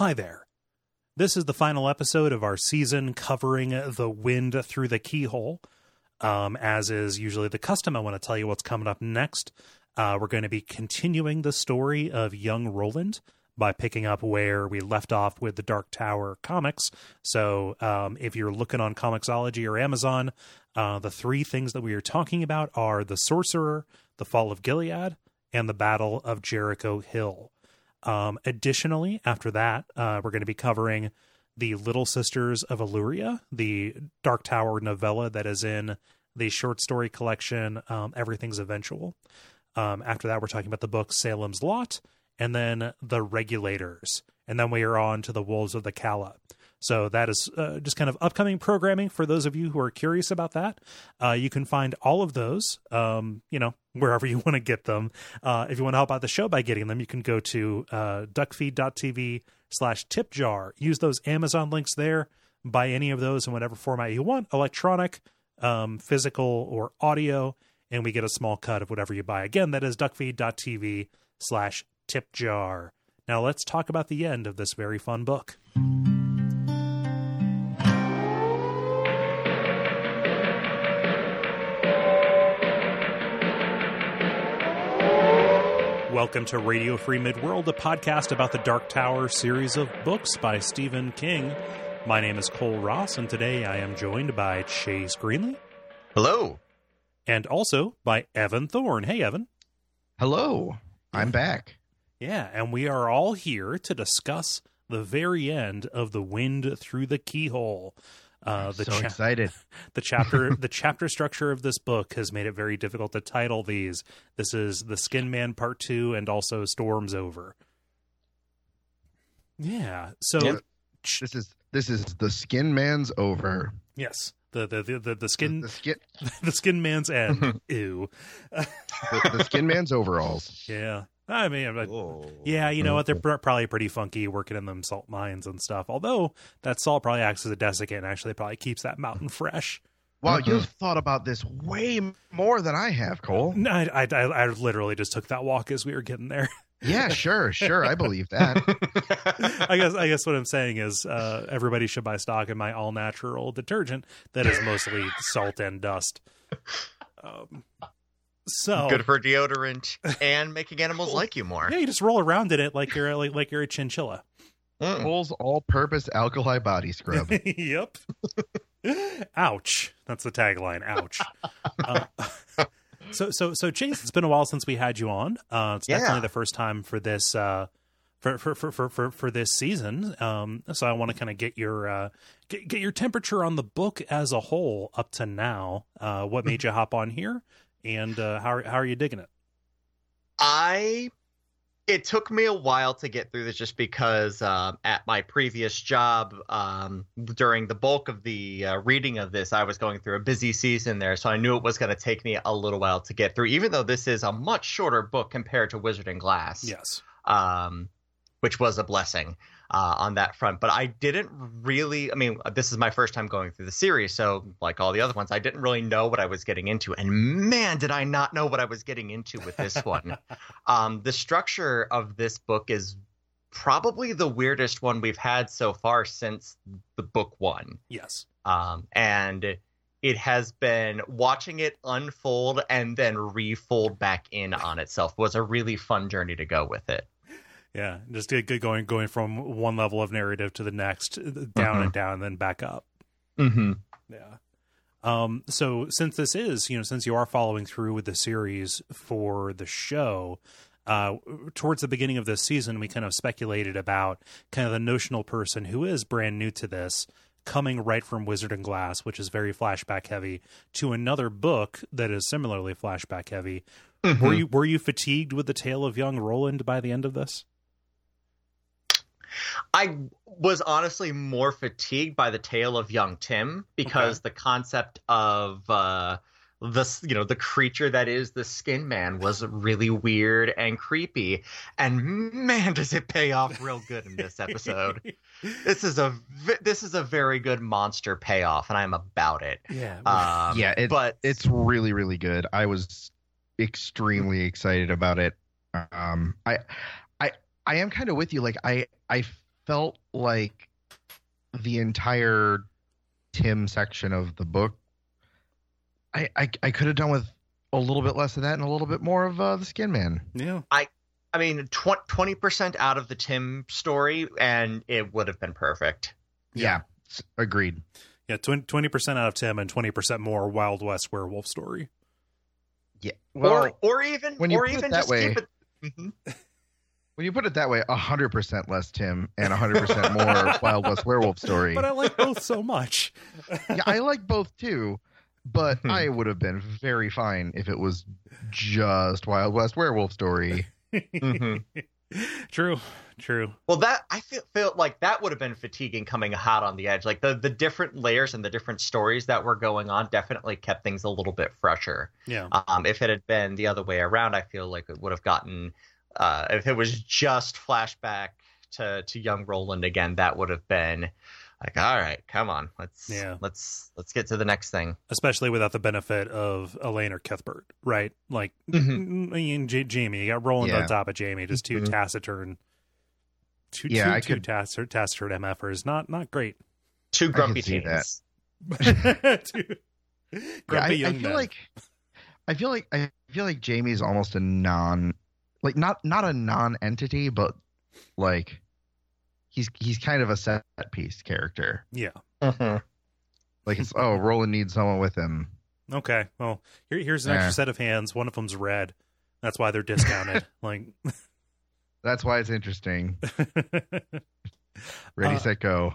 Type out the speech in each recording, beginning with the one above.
Hi there. This is the final episode of our season covering the wind through the keyhole. Um, as is usually the custom, I want to tell you what's coming up next. Uh, we're going to be continuing the story of young Roland by picking up where we left off with the Dark Tower comics. So, um, if you're looking on Comixology or Amazon, uh, the three things that we are talking about are the Sorcerer, the Fall of Gilead, and the Battle of Jericho Hill. Um, additionally, after that, uh, we're going to be covering the Little Sisters of Eluria, the Dark Tower novella that is in the short story collection um, Everything's Eventual. Um, after that, we're talking about the book Salem's Lot, and then the Regulators, and then we are on to the Wolves of the Calla. So that is uh, just kind of upcoming programming for those of you who are curious about that. Uh, you can find all of those, um, you know, wherever you want to get them. Uh, if you want to help out the show by getting them, you can go to uh, duckfeed.tv slash tipjar. Use those Amazon links there. Buy any of those in whatever format you want, electronic, um, physical, or audio, and we get a small cut of whatever you buy. Again, that is duckfeed.tv slash tipjar. Now let's talk about the end of this very fun book. Welcome to Radio Free Midworld, a podcast about the Dark Tower series of books by Stephen King. My name is Cole Ross, and today I am joined by Chase Greenley. Hello. And also by Evan Thorne. Hey, Evan. Hello. I'm back. Yeah, and we are all here to discuss the very end of The Wind Through the Keyhole. Uh, the so cha- excited. The chapter, the chapter structure of this book has made it very difficult to title these. This is the Skin Man Part Two, and also Storms Over. Yeah. So yep. this is this is the Skin Man's over. Yes. The the the the, the skin the, the skin the skin man's end. Ew. the, the skin man's overalls. Yeah. I mean, like, yeah, you know what? They're probably pretty funky working in them salt mines and stuff. Although that salt probably acts as a desiccant and actually probably keeps that mountain fresh. Wow, mm-hmm. you've thought about this way more than I have, Cole. No, I, I, I literally just took that walk as we were getting there. Yeah, sure, sure. I believe that. I guess I guess what I'm saying is uh, everybody should buy stock in my all natural detergent that is mostly salt and dust. Um, so good for deodorant and making animals like you more. Yeah, you just roll around in it like you're like, like you're a chinchilla. Mm. Cole's all-purpose alkali body scrub. yep. Ouch. That's the tagline. Ouch. Uh, so so so Chase, it's been a while since we had you on. Uh, it's yeah. definitely the first time for this uh, for, for for for for for this season. Um, so I want to kind of get your uh, get, get your temperature on the book as a whole up to now. Uh, what made you hop on here, and uh, how are, how are you digging it? I it took me a while to get through this just because um, at my previous job um, during the bulk of the uh, reading of this i was going through a busy season there. So i knew it was going to take me a little while to get through even though this is a much shorter book compared to wizard and glass. Yes. Um, which was a blessing uh, on that front. But I didn't really, I mean, this is my first time going through the series. So, like all the other ones, I didn't really know what I was getting into. And man, did I not know what I was getting into with this one. um, the structure of this book is probably the weirdest one we've had so far since the book one. Yes. Um, and it has been watching it unfold and then refold back in on itself was a really fun journey to go with it yeah just get, going going from one level of narrative to the next down and mm-hmm. down and then back up mm-hmm. yeah um so since this is you know since you are following through with the series for the show uh, towards the beginning of this season, we kind of speculated about kind of the notional person who is brand new to this, coming right from Wizard and Glass, which is very flashback heavy, to another book that is similarly flashback heavy. Mm-hmm. Were you were you fatigued with the tale of young Roland by the end of this? I was honestly more fatigued by the tale of young Tim because okay. the concept of uh, the you know the creature that is the Skin Man was really weird and creepy, and man, does it pay off real good in this episode. this is a this is a very good monster payoff, and I'm about it. Yeah, um, yeah, it, but it's really really good. I was extremely excited about it. Um, I I I am kind of with you. Like I I felt like the entire Tim section of the book. I I, I could have done with a little bit less of that and a little bit more of uh, the Skin Man. Yeah. I I mean, twenty percent out of the Tim story, and it would have been perfect. Yeah, s- agreed. Yeah, twenty percent out of Tim and twenty percent more Wild West werewolf story. Yeah. Well, or or even when you or put it even that just way- keep it. Mhm. When you put it that way, hundred percent less Tim and hundred percent more Wild West Werewolf story. But I like both so much. yeah, I like both too, but Hmm. I would have been very fine if it was just Wild West Werewolf story. Mhm. True. True. Well, that I feel, feel like that would have been fatiguing coming hot on the edge. Like the the different layers and the different stories that were going on definitely kept things a little bit fresher. Yeah. Um, if it had been the other way around, I feel like it would have gotten. Uh, if it was just flashback to to young Roland again, that would have been like, all right, come on, let's Yeah. let's let's get to the next thing. Especially without the benefit of Alain or Cuthbert, right? Like Mhm. I mean, J- Jamie, you got Roland on top of Jamie, just 2 Mhm. taciturn, two, Yeah, two, I two could- taciturn, taciturn MFers. Not not great. Two grumpy see that. teens. Two Yeah, grumpy I, I feel men. like I feel like I feel like Jamie's almost a non like not not a non-entity, but like he's he's kind of a set piece character. yeah. Mhm. Like it's oh, Roland needs someone with him. Okay. Well, here, here's an extra set of hands. One of them's red. That's why they're discounted. like, That's why it's interesting. Ready, Uh, set, go.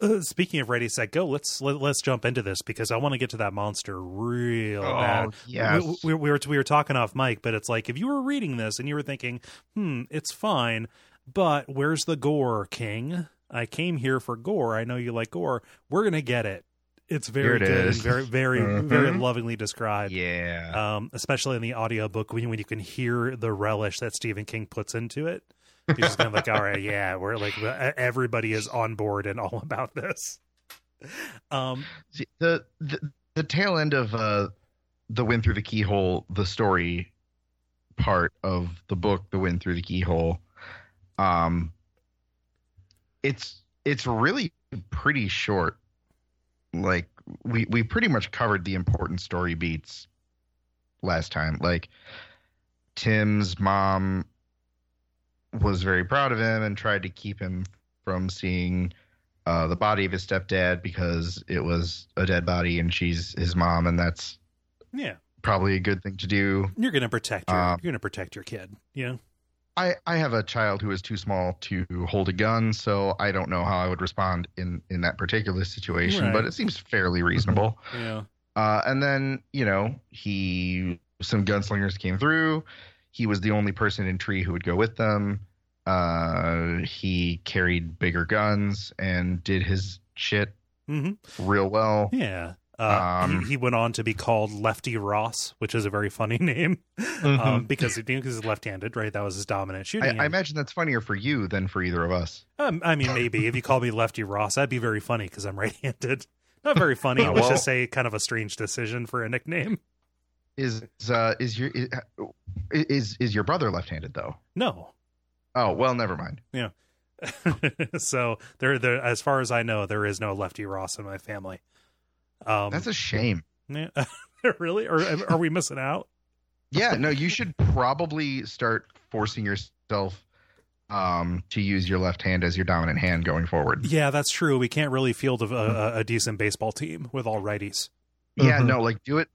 Uh, speaking of ready, set, go. Let's let, let's jump into this because I want to get to that monster real bad. Oh, yes. We, we, we were we were talking off mic, but it's like if you were reading this and you were thinking, "Hmm, it's fine, but where's the gore, King? I came here for gore. I know you like gore. We're gonna get it. It's very it good is. and very very Mhm. very lovingly described. yeah. Um, especially in the audiobook when when you can hear the relish that Stephen King puts into it. He's just kind of like, all right, yeah, we're like everybody is on board and all about this. Um, the, the the tail end of uh the wind through the keyhole the story part of the book the wind through the keyhole um it's it's really pretty short like we we pretty much covered the important story beats last time like tim's mom was very proud of him and tried to keep him from seeing uh, the body of his stepdad because it was a dead body and she's his mom and that's yeah, probably a good thing to do. you're gonna protect your Uh, you're gonna protect your kid. You know, I, I have a child who is too small to hold a gun, so I don't know how I would respond in, in that particular situation, Right. but it seems fairly reasonable. yeah, Uh, and then, you know, he some gunslingers came through. He was the only person in Tree who would go with them. Uh, he carried bigger guns and did his shit hmm real well. yeah. Uh, Um, he, he went on to be called Lefty Ross, which is a very funny name Mm-hmm. um, because he, because he's left-handed, right? That was his dominant I, shooting. I hand. imagine that's funnier for you than for either of us. Um, I mean, maybe if you call me Lefty Ross, that'd be very funny because I'm right-handed. Not very funny. Oh, let's just say kind of a strange decision for a nickname. Is uh, is your is is your brother left-handed though? No. Oh well, never mind. Yeah. so there, there, as far as I know, there is no Lefty Ross in my family. Um, That's a shame. yeah. really? Or are we missing out? Yeah, no, you should probably start forcing yourself um, to use your left hand as your dominant hand going forward. Yeah, that's true. We can't really field a, a, a decent baseball team with all righties. Yeah, Mhm. no, like do it,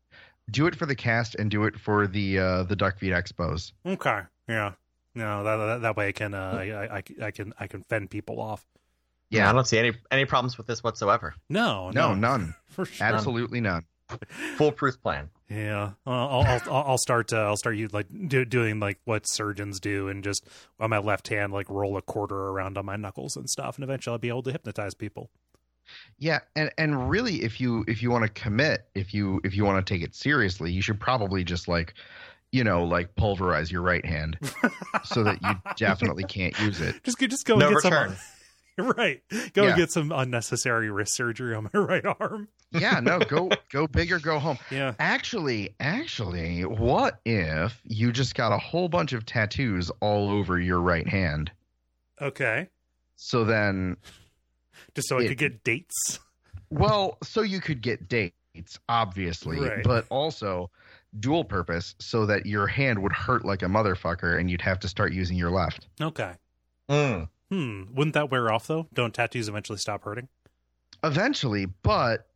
do it for the cast and do it for the uh, the Duck Feed Expos. Okay. Yeah. No, that that, that way I can uh, I, I I can I can fend people off. Yeah, I don't see any any problems with this whatsoever. No, no, no, none, for sure. absolutely none. Foolproof plan. Yeah, I'll I'll I'll I'll start uh, I'll start you like do, doing like what surgeons do and just on my left hand like roll a quarter around on my knuckles and stuff, and eventually I'll be able to hypnotize people. Yeah, and and really, if you if you want to commit, if you if you want to take it seriously, you should probably just like, you know, like pulverize your right hand so that you definitely can't use it. Just just go No and get return. some. right, go Yeah. and get some unnecessary wrist surgery on my right arm. Yeah, no, go go big or go home. Yeah, Actually, actually, what if you just got a whole bunch of tattoos all over your right hand? okay. So then, Just so I could get dates. well, so you could get dates, obviously, Right. but also dual purpose so that your hand would hurt like a motherfucker and you'd have to start using your left. Okay. Mm. Hmm. Wouldn't that wear off though? Don't tattoos eventually stop hurting? Eventually, but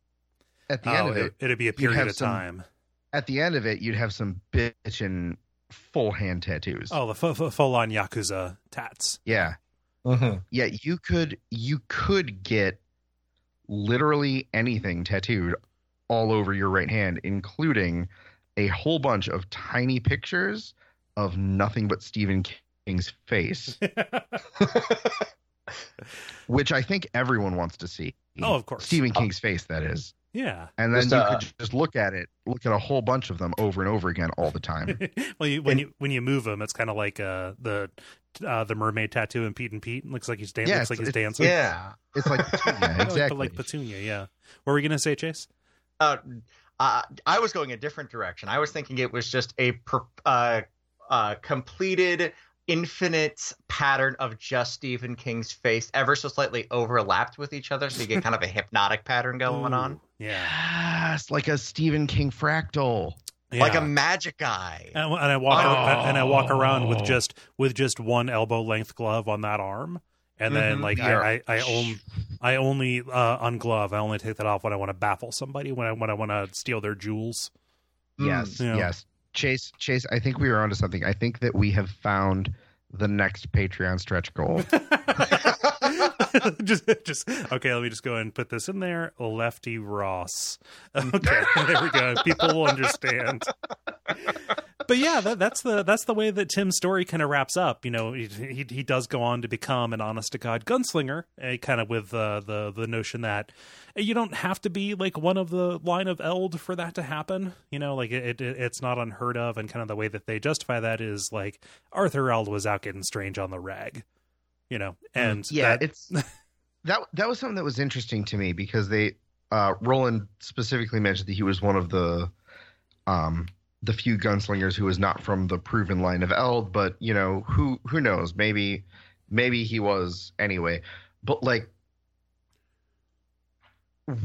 at the end oh, of it, it'd be a period of some- time. at the end of it, you'd have some bitchin' full hand tattoos. Oh, the f- f- full on yakuza tats. Yeah. Hmm Yeah, you could you could get literally anything tattooed all over your right hand, including a whole bunch of tiny pictures of nothing but Stephen King's face, which I think everyone wants to see. Oh, of course. Stephen King's face, that is. Yeah. And then Just, you uh, could just look at it, look at a whole bunch of them over and over again all the time. well, you, when And- you when you move them, it's kind of like uh, the uh, the mermaid tattoo and Pete and Pete. Looks like he's dancing. Yeah, looks like he's it's- dancing. Yeah. It's like Petunia, exactly. Like, Petunia. Yeah. What were we gonna say, Chase? Uh, uh, I was going a different direction. I was thinking it was just a per, uh, uh, completed infinite pattern of just Stephen King's face, ever so slightly overlapped with each other, so you get kind of a hypnotic pattern going on, Yeah. Yes, like a Stephen King fractal. Like a magic eye. and, and I walk ar- and I walk around with Oh. just with just one elbow length glove on that arm, and then Mhm. like Yeah. I I, I, own, I only uh, unglove. I only take that off when I want to baffle somebody when I when I want to steal their jewels. Yes, Yeah. yes. Chase, Chase, I think we are onto something. I think that we have found the next Patreon stretch goal. just just okay. Let me just go and put this in there. Lefty Ross. Okay, there we go. People will understand. But yeah, that, that's the that's the way that Tim's story kind of wraps up. You know, he, he he does go on to become an honest to god gunslinger, uh, kind of with uh, the the notion that you don't have to be like one of the line of Eld for that to happen. You know, like it, it it's not unheard of, and kind of the way that they justify that is like Arthur Eld was out getting strange on the rag. You know, and yeah, that- it's that that was something that was interesting to me because they uh Roland specifically mentioned that he was one of the um the few gunslingers who was not from the proven line of Eld, but you know, who who knows, maybe maybe he was anyway. But like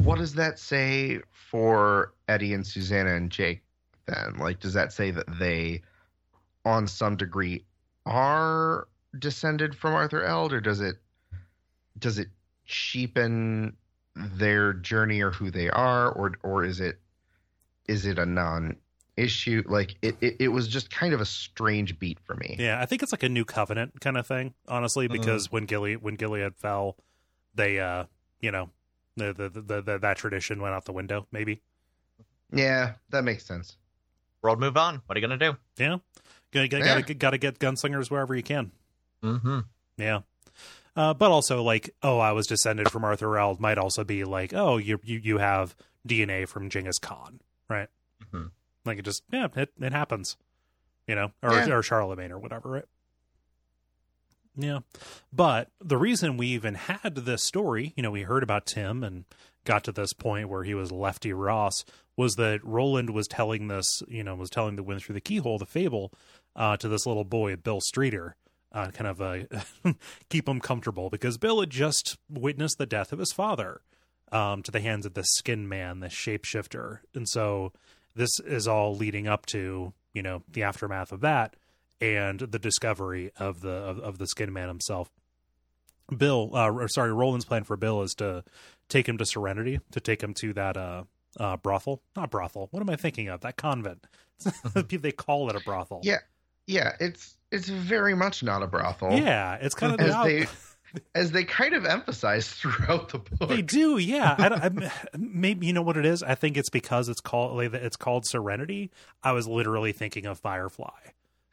what does that say for Eddie and Susanna and Jake then? Like does that say that they on some degree are descended from Arthur Eld or does it does it cheapen their journey or who they are or or is it is it a non issue like it, it it was just kind of a strange beat for me Yeah, I think it's like a new covenant kind of thing, honestly, Mm-hmm. because when Gilead when Gilead fell, they uh, you know, the the, the the that tradition went out the window, maybe. yeah that makes sense World move on. What are you gonna do? Yeah. Gotta, gotta, Yeah. gotta, gotta get gunslingers wherever you can. Mm-hmm. Yeah. Uh, but also like, oh, I was descended from Arthur Eld might also be like, oh, you you you have DNA from Genghis Khan, right? Mhm. Like it just yeah, it it happens, you know, or Yeah. or Charlemagne or whatever, right? Yeah, but the reason we even had this story, you know, we heard about Tim and got to this point where he was Lefty Ross, was that Roland was telling this, you know, was telling the wind through the keyhole, the fable, uh, to this little boy, Bill Streeter, uh, kind of uh, keep him comfortable because Bill had just witnessed the death of his father um, to the hands of the Skin Man, the shapeshifter, and so this is all leading up to you know the aftermath of that and the discovery of the of, of the Skin Man himself. Bill, uh, or sorry, Roland's plan for Bill is to take him to Serenity, to take him to that uh, uh, brothel, not brothel. What am I thinking of? That convent. they call it a brothel. Yeah. yeah it's it's very much not a brothel yeah. It's kind of as op- they as they kind of emphasize throughout the book They do, yeah. I, don't- I, maybe you know what it is. I think it's because it's called like, it's called Serenity. I was literally thinking of Firefly.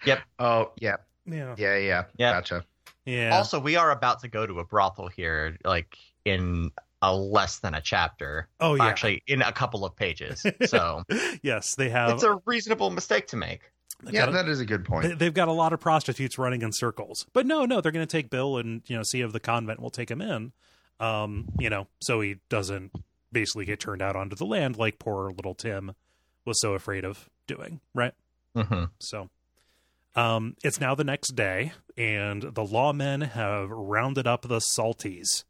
Yep. Oh yeah Yeah, yeah yeah Yeah. gotcha yeah. Also, we are about to go to a brothel here, like in a less than a chapter. oh yeah. Actually, in a couple of pages. So yes, they have. it's a reasonable mistake to make. They've yeah a- that is a good point they- they've got a lot of prostitutes running in circles, but no, no, they're going to take Bill and you know see if the convent will take him in. Um, you know, so he doesn't basically get turned out onto the land like poor little Tim was so afraid of doing. Right. Mm-hmm. So, Um, it's now the next day, and the lawmen have rounded up the salties.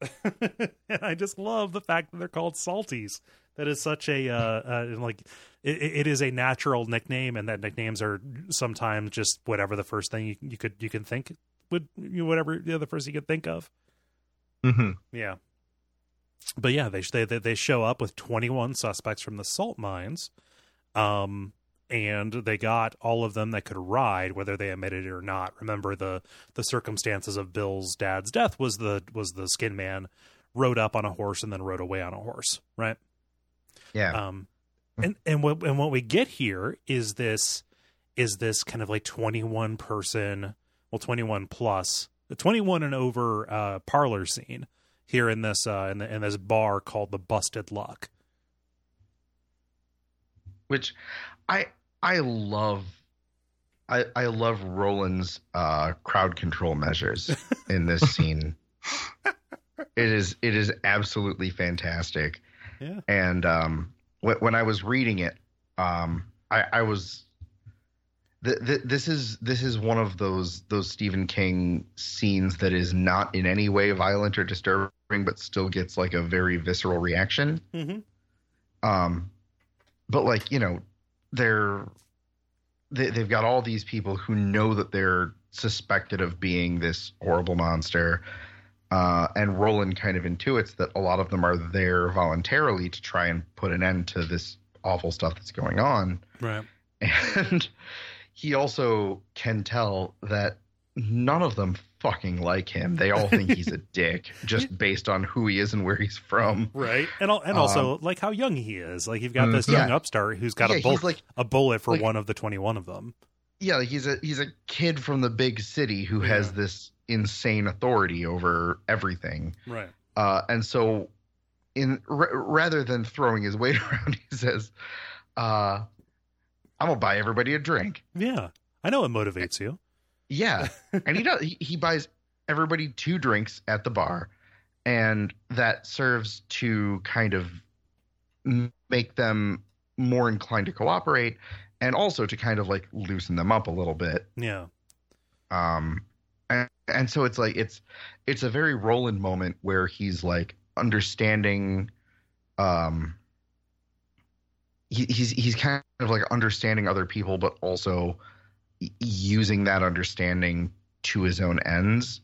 and I just love the fact that they're called salties. That is such a uh, uh like it, it is a natural nickname, and that nicknames are sometimes just whatever the first thing you, you could you can think would you know, whatever you know, the first you could think of. Mm-hmm. Yeah. But yeah, they they they show up with 21 suspects from the salt mines. Um and they got all of them that could ride whether they admitted it or not. Remember the the circumstances of Bill's dad's death was the was the skin man rode up on a horse and then rode away on a horse, right? Yeah. Um and and what and what we get here is this is this kind of like 21 person, well 21 plus, the 21 and over uh parlor scene here in this uh in, the, in this bar called the Busted Luck. Which I I love I I love Roland's uh crowd control measures in this scene. it is it is absolutely fantastic. Yeah. And um when, when I was reading it, um I I was th- th- this is this is one of those those Stephen King scenes that is not in any way violent or disturbing, but still gets like a very visceral reaction. Mhm. Um, but like you know, they're they, they've got all these people who know that they're suspected of being this horrible monster. Uh, and Roland kind of intuits that a lot of them are there voluntarily to try and put an end to this awful stuff that's going on. Right. And he also can tell that none of them fucking like him. They all think he's a dick just based on who he is and where he's from. Right. And and also like how young he is. Like you've got this young yeah. upstart who's got Yeah, a bullet like- a bullet for like- one of the 21 of them. Yeah, like he's a he's a kid from the big city who has this insane authority over everything. Right. Uh, and so, in r- rather than throwing his weight around, he says, uh, "I'm gonna buy everybody a drink." Yeah. I know it motivates you. Yeah, and he does. He, he buys everybody two drinks at the bar, and that serves to kind of make them more inclined to cooperate, and also to kind of like loosen them up a little bit. Yeah. Um, and, and so it's like it's it's a very Roland moment where he's like understanding, um, he, he's he's kind of like understanding other people, but also using that understanding to his own ends.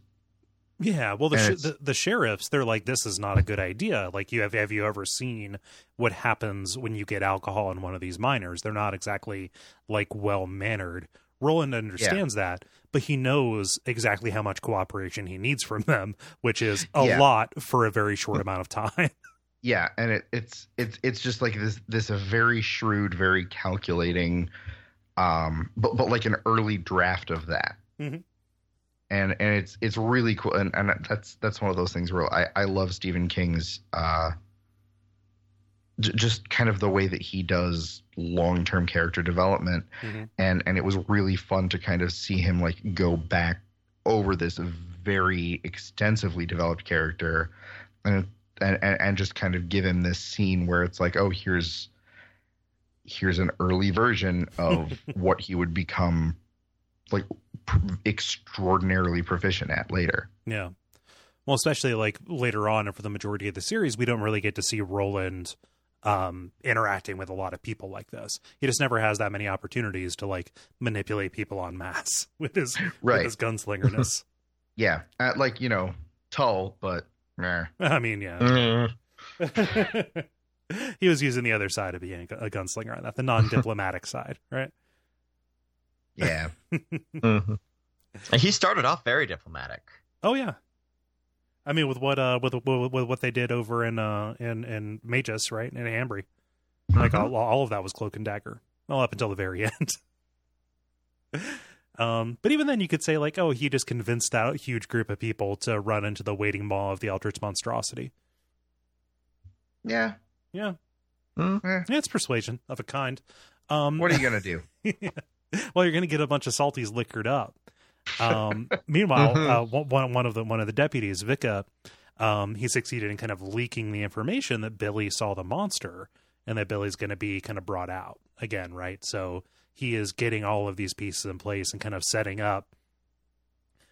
Yeah, well, the, sh- the the sheriffs, they're like, this is not a good idea. Like, you have have you ever seen what happens when you get alcohol in one of these miners? They're not exactly like well mannered. Roland understands that, but he knows exactly how much cooperation he needs from them, which is a Yeah. lot for a very short amount of time. Yeah, and it, it's it's it's just like this this a very shrewd, very calculating, um, but but like an early draft of that. Mhm. And and it's it's really cool, and, and that's that's one of those things where I I love Stephen King's uh, j- just kind of the way that he does long term character development, Mhm. and and it was really fun to kind of see him like go back over this very extensively developed character, and and, and and just kind of give him this scene where it's like, oh, here's here's an early version of what he would become like pr- extraordinarily proficient at later. Yeah. Well, especially like later on, and for the majority of the series, we don't really get to see Roland um, interacting with a lot of people like this. He just never has that many opportunities to like manipulate people en masse with his Right. with his gunslingerness. Yeah, uh, like you know, Tull, but nah. I mean, yeah, Mm. he was using the other side of being a gunslinger on that, the non-diplomatic side, right? yeah, Mhm. And he started off very diplomatic. Oh yeah. I mean, with what uh with, with, with what they did over in uh in in Mejis, right, in Hambry, like Mhm. all, all of that was cloak and dagger, well up until the very end. um, but even then, you could say like, oh, he just convinced that huge group of people to run into the waiting maw of the Eldritch monstrosity. yeah. Yeah, Mm. Eh, yeah, it's persuasion of a kind. Um, what are you gonna do? well, you're going to get a bunch of salties liquored up. Um, meanwhile, Mhm. uh, one- one one of the one of the deputies, Vika, um, he succeeded in kind of leaking the information that Billy saw the monster and that Billy's going to be kind of brought out again, right? So he is getting all of these pieces in place and kind of setting up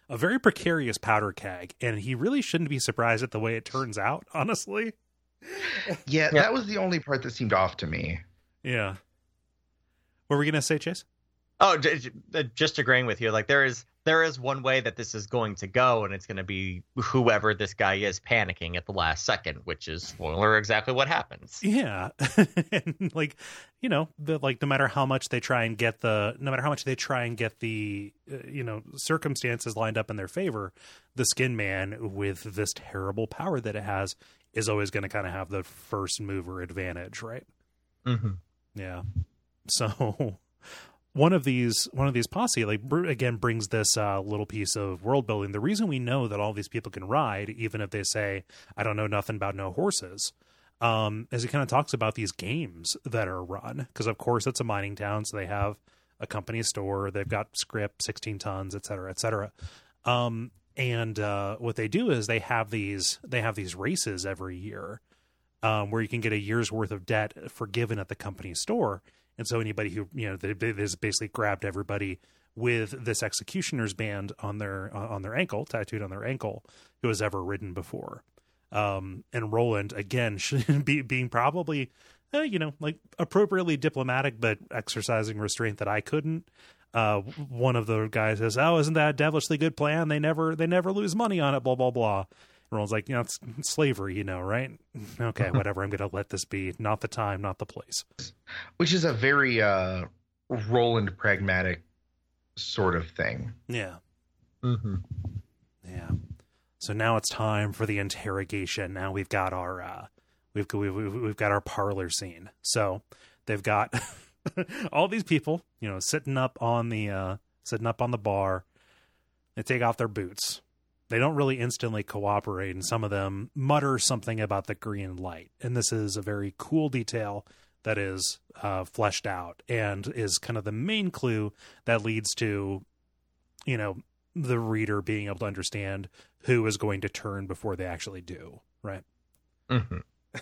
a very precarious powder keg, and he really shouldn't be surprised at the way it turns out. Honestly, yeah, that was the only part that seemed off to me. Yeah. What were we gonna say, Chase? Oh, just agreeing with you. Like there is there is one way that this is going to go, and it's going to be whoever this guy is panicking at the last second, which is spoiler exactly what happens. Yeah, and like you know, the, like no matter how much they try and get the, no matter how much they try and get the, uh, you know, circumstances lined up in their favor, the Skin Man with this terrible power that it has is always going to kind of have the first mover advantage, right? Mm-hmm. Yeah. So one of these one of these posse like again brings this uh, little piece of world building. The reason we know that all these people can ride, even if they say I don't know nothing about no horses, um, is he kind of talks about these games that are run because of course it's a mining town, so they have a company store, they've got script, sixteen tons, et cetera, et cetera. Um, and uh, what they do is they have these they have these races every year um, where you can get a year's worth of debt forgiven at the company store and so anybody who you know they, they basically grabbed everybody with this executioner's band on their on their ankle, tattooed on their ankle, who has ever ridden before. Um, and Roland again be, being probably uh, you know like appropriately diplomatic, but exercising restraint that I couldn't. Uh, one of the guys says, "Oh, isn't that a devilishly good plan? They never they never lose money on it." Blah blah blah. Roland's like, you know, it's slavery, you know, right? Okay, whatever. I'm going to let this be. Not the time, not the place. Which is a very uh, Roland pragmatic sort of thing. Yeah. Mm-hmm. Yeah. So now it's time for the interrogation. Now we've got our uh, we've we've we've got our parlor scene. So they've got all these people, you know, sitting up on the uh, sitting up on the bar. They take off their boots they don't really instantly cooperate, and some of them mutter something about the green light. And this is a very cool detail that is uh, fleshed out and is kind of the main clue that leads to, you know, the reader being able to understand who is going to turn before they actually do. Right. Mm-hmm.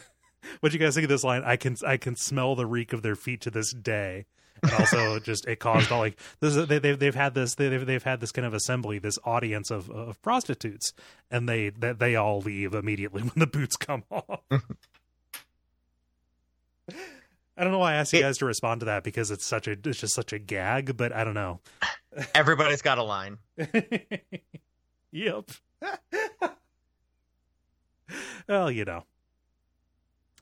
what do you guys think of this line? I can I can smell the reek of their feet to this day and also just it caused all like this is, they, they've they've had this they've they've had this kind of assembly this audience of of prostitutes and they they, they all leave immediately when the boots come off. I don't know why I asked you guys to respond to that because it's such a it's just such a gag, but I don't know. Everybody's got a line. yep. well, you know.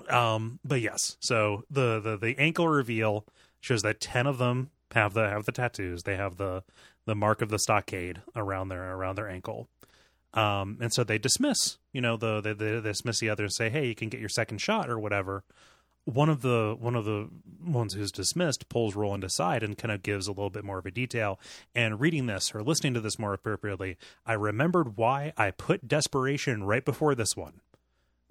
Um, but yes, so the the the ankle reveal shows that 10 of them have the have the tattoos. They have the the mark of the stockade around their around their ankle. Um and so they dismiss you know the they, they dismiss the others say hey you can get your second shot or whatever. One of the one of the ones who's dismissed pulls Roland aside and kind of gives a little bit more of a detail. And reading this or listening to this more appropriately, I remembered why I put desperation right before this one.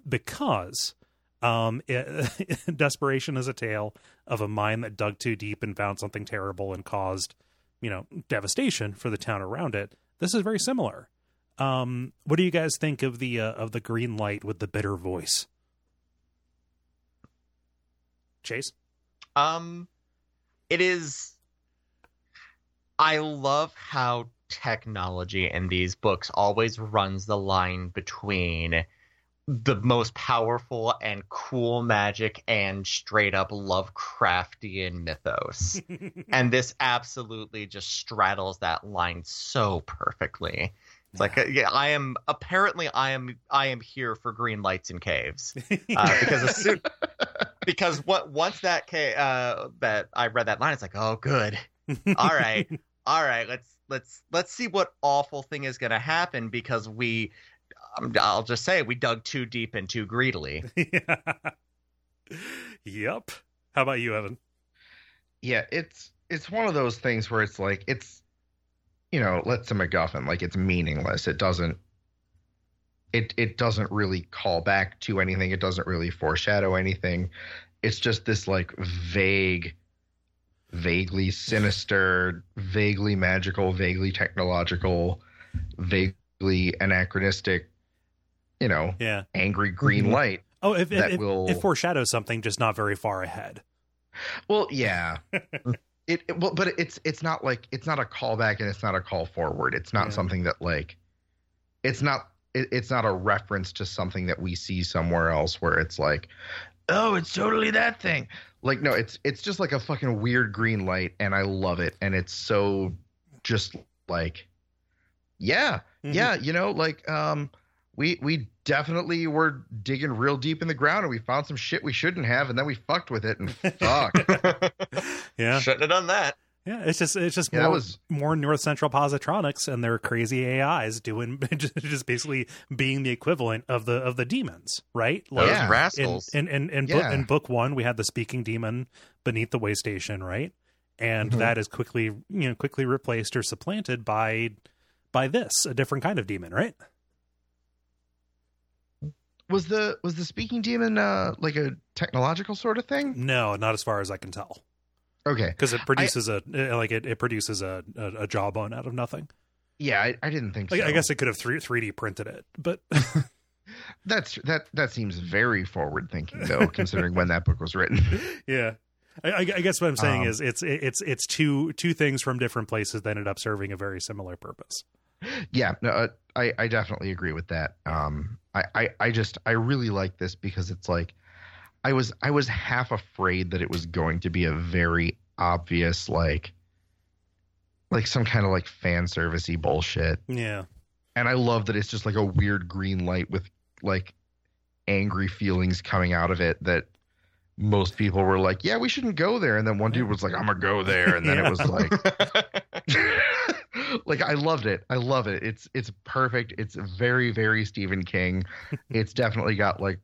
Because um, it, Desperation is a tale of a mine that dug too deep and found something terrible and caused, you know, devastation for the town around it. This is very similar. Um, what do you guys think of the uh, of the green light with the bitter voice? Chase, um, it is. I love how technology in these books always runs the line between the most powerful and cool magic and straight up Lovecraftian mythos. and this absolutely just straddles that line so perfectly. It's like yeah, I am apparently I am I am here for green lights and caves. Uh, because soon, because what once that ca- uh, that I read that line it's like oh good. All right. All right. Let's let's let's see what awful thing is going to happen because we I'll just say we dug too deep and too greedily. yeah. Yep. How about you, Evan? Yeah, it's it's one of those things where it's like it's you know, let's a MacGuffin, like it's meaningless. It doesn't it it doesn't really call back to anything. It doesn't really foreshadow anything. It's just this like vague, vaguely sinister, vaguely magical, vaguely technological, vaguely anachronistic you know, yeah, angry green mm-hmm. light. Oh, if it, will... it foreshadows something, just not very far ahead. Well, yeah, it, it well, but it's it's not like it's not a callback and it's not a call forward. It's not Yeah. something that like it's not it, it's not a reference to something that we see somewhere else where it's like, oh, it's totally that thing. Like no, it's it's just like a fucking weird green light, and I love it, and it's so just like, yeah, Mhm. yeah, you know, like um, we we definitely were digging real deep in the ground, and we found some shit we shouldn't have, and then we fucked with it, and fuck, yeah, Shouldn't have done that. yeah. It's just it's just Yeah, that more was- more North Central Positronics and their crazy AIs doing just basically being the equivalent of the of the demons, right? Those Yeah. in rascals. in in, in, book, Yeah. in book one, we had the speaking demon beneath the way station, right? And Mhm. that is quickly you know quickly replaced or supplanted by by this a different kind of demon, right? Was the was the speaking demon uh like a technological sort of thing? No, not as far as I can tell, Okay, because it produces a uh, like it, it produces a, a a jawbone out of nothing. yeah, I, I didn't think Like, so. I guess it could have three D printed it, but that's that that seems very forward thinking though, considering when that book was written. yeah. I, I I guess what I'm saying Um, is it's it's it's two two things from different places that ended up serving a very similar purpose. yeah, no, uh, I I definitely agree with that. Um, I, I I just I really like this because it's like I was I was half afraid that it was going to be a very obvious like like some kind of like fan servicey bullshit. Yeah, and I love that it's just like a weird green light with like angry feelings coming out of it that most people were like, "Yeah, we shouldn't go there," and then one dude was like, "I'm gonna go there," and then Yeah. it was like, like I loved it. I love it. It's it's perfect. It's very very Stephen King. It's definitely got like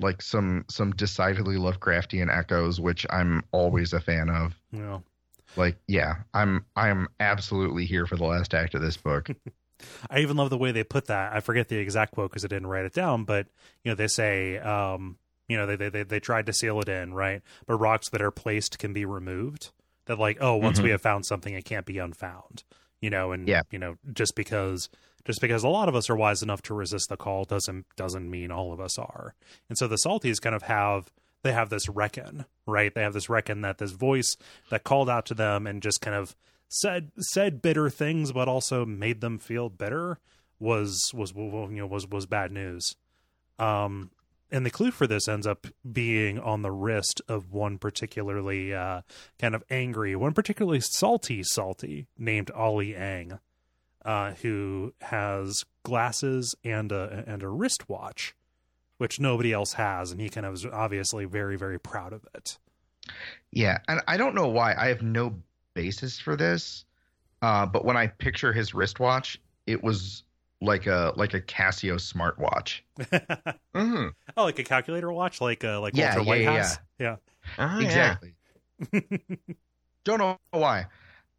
like some some decidedly Lovecraftian echoes, which I'm always a fan of. Yeah. Like, yeah, I'm I'm absolutely here for the last act of this book. I even love the way they put that. I forget the exact quote because I didn't write it down, but you know they say, um, you know, they, they they tried to seal it in, right? But rocks that are placed can be removed. That like, oh, once we Mhm. have found something, it can't be unfound. You know, and Yeah. you know, just because just because a lot of us are wise enough to resist the call doesn't doesn't mean all of us are. And so the salties kind of have they have this reckon, right? They have this reckon that this voice that called out to them and just kind of said said bitter things, but also made them feel bitter was was you know was was bad news. Um, and the clue for this ends up being on the wrist of one particularly uh, kind of angry, one particularly salty, salty named Ollie Ang, uh, who has glasses and a and a wristwatch, which nobody else has, and he kind of is obviously very very proud of it. Yeah, and I don't know why. I have no basis for this. Uh, but when I picture his wristwatch, it was like a like a Casio smartwatch. hmm oh, like a calculator watch, like uh, like Yeah, Walter yeah, White yeah. Yeah. Oh, yeah. exactly. don't know why.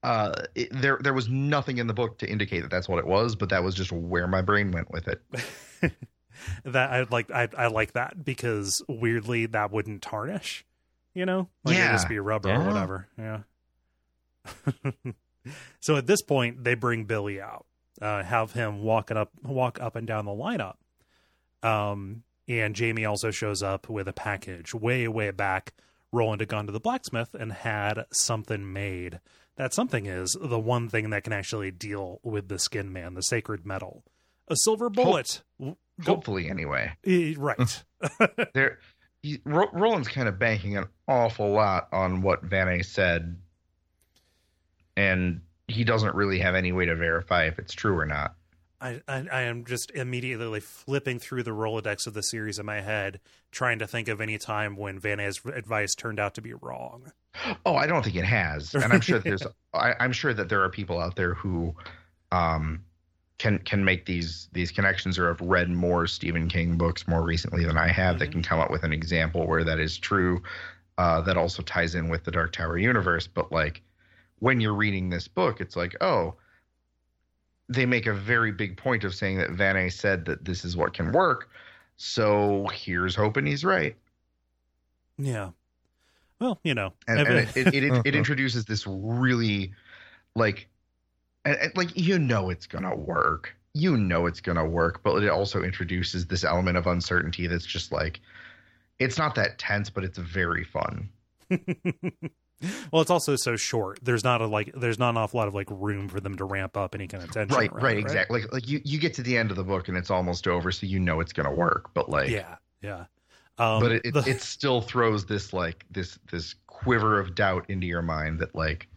Uh, it, there there was nothing in the book to indicate that that's what it was, but that was just where my brain went with it. that I like I I like that because weirdly that wouldn't tarnish, you know? Like Yeah. just be rubber or whatever. Yeah. so at this point they bring Billy out. Uh have him walking up walk up and down the lineup. Um and Jamie also shows up with a package way, way back. Roland had gone to the blacksmith and had something made. That something is the one thing that can actually deal with the skin man, the sacred metal. A silver bullet. Hopefully, anyway. Right. There, he, Ro- Roland's kind of banking an awful lot on what Vannay said, and he doesn't really have any way to verify if it's true or not. I, I I am just immediately like flipping through the Rolodex of the series in my head, trying to think of any time when Vannay's advice turned out to be wrong. Oh, I don't think it has, and I'm sure that there's. I, I'm sure that there are people out there who, um, can can make these these connections or have read more Stephen King books more recently than I have that Mhm. can come up with an example where that is true. Uh, that also ties in with the Dark Tower universe, but like when you're reading this book, it's like, oh, they make a very big point of saying that Van said that this is what can work. So here's hoping he's right. Yeah. Well, you know, and, and it- it, it, it, it introduces this really like and, and, like you know it's gonna work you know it's gonna work but it also introduces this element of uncertainty that's just like it's not that tense but it's very fun Well, it's also so short. There's not a like. There's not an awful lot of like room for them to ramp up any kind of tension. right, around right, exactly. Like, like you, you get to the end of the book and it's almost over, so you know it's going to work. But like, Yeah, yeah. Um, but it, it, the- it still throws this like this this quiver of doubt into your mind that like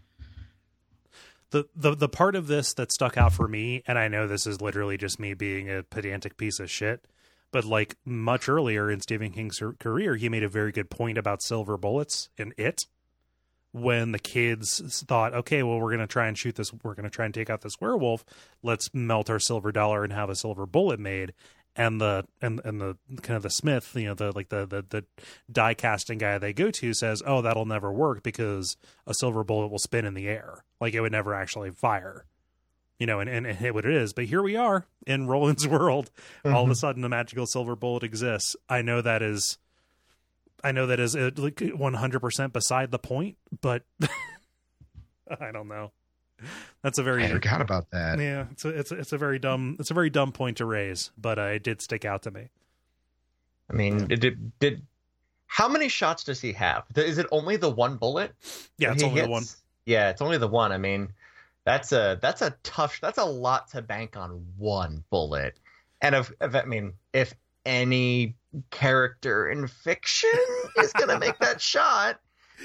the, the the part of this that stuck out for me, and I know this is literally just me being a pedantic piece of shit, but like much earlier in Stephen King's career, he made a very good point about silver bullets in it. When the kids thought, okay, well, we're going to try and shoot this, we're going to try and take out this werewolf. Let's melt our silver dollar and have a silver bullet made. And the and and the kind of the smith, you know, the like the the the die casting guy they go to says, "Oh, that'll never work because a silver bullet will spin in the air, like it would never actually fire." You know, and, and, and hit what it is. But here we are in Roland's world. All of a mm-hmm. sudden, a magical silver bullet exists. I know that is, I know that is uh, like one hundred percent beside the point. But I don't know. That's a very I forgot about that. yeah. It's a it's a, it's a very dumb it's a very dumb point to raise, but uh, it did stick out to me. I mean, did, did did how many shots does he have? Is it only the one bullet? Yeah, it's he only the hits? one. Yeah, it's only the one. I mean, that's a that's a tough. That's a lot to bank on one bullet. And if, if I mean, if any character in fiction is gonna make that shot,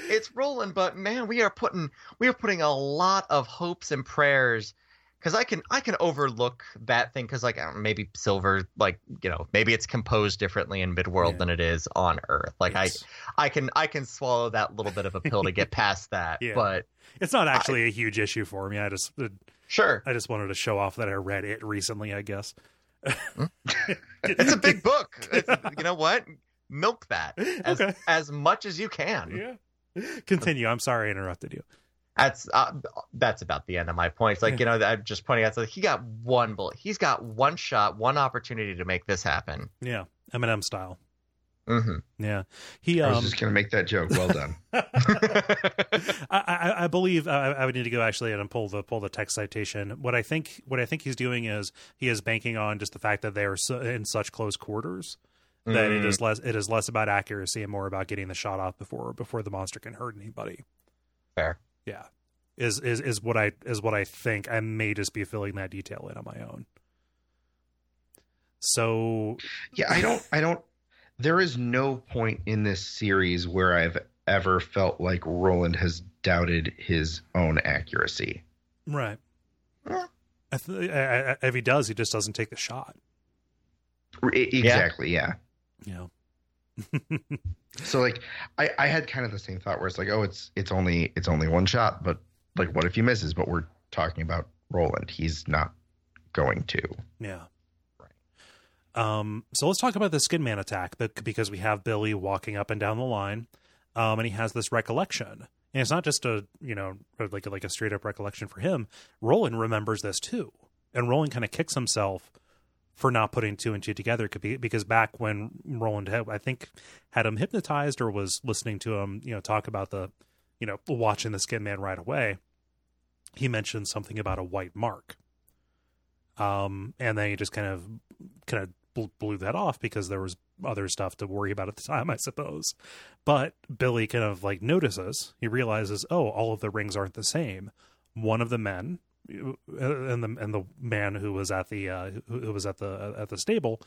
it's Roland, But man, we are putting we are putting a lot of hopes and prayers. Because I can I can overlook that thing because like I don't know, maybe silver like you know maybe it's composed differently in midworld Yeah. than it is on Earth like It's- I I can I can swallow that little bit of a pill to get past that Yeah. but It's not actually a huge issue for me. I just Sure. I just wanted to show off that I read it recently. I guess It's a big book. It's, you know what? Milk that as, Okay. as much as you can. yeah. Continue. I'm sorry I interrupted you. That's uh, that's about the end of my point. It's like, you know, I'm just pointing out that he got one bullet. He's got one shot, one opportunity to make this happen. Yeah, Eminem style. Hmm Yeah, he. I was Um, just going to make that joke. Well done. I, I, I believe I, I would need to go actually and pull the pull the text citation. What I think what I think he's doing is he is banking on just the fact that they are so, in such close quarters that it Mm. is less it is less about accuracy and more about getting the shot off before before the monster can hurt anybody. Fair. Yeah, is is is what I is what I think. I may just be filling that detail in on my own. So Yeah, I don't. I don't. There is no point in this series where I've ever felt like Roland has doubted his own accuracy. right, Yeah. I th- I, I, if he does, he just doesn't take the shot. R- exactly. Yeah. You know. So like, I I had kind of the same thought where it's like, oh, it's it's only it's only one shot, but like, what if he misses? But we're talking about Roland. He's not going to. Yeah. Um, so let's talk about the Skin Man attack bec- because we have Billy walking up and down the line, um, and he has this recollection, and it's not just a you know like like a straight up recollection for him. Roland remembers this too, and Roland kind of kicks himself for not putting two and two together because back when Roland had, I think had him hypnotized or was listening to him you know talk about the you know watching the Skin Man right away, he mentioned something about a white mark. Um, and then he just kind of kind of blew that off because there was other stuff to worry about at the time, I suppose. But Billy kind of like notices, he realizes, oh, all of the rings aren't the same. One of the men, uh, and the and the man who was at the uh, who was at the at the stable,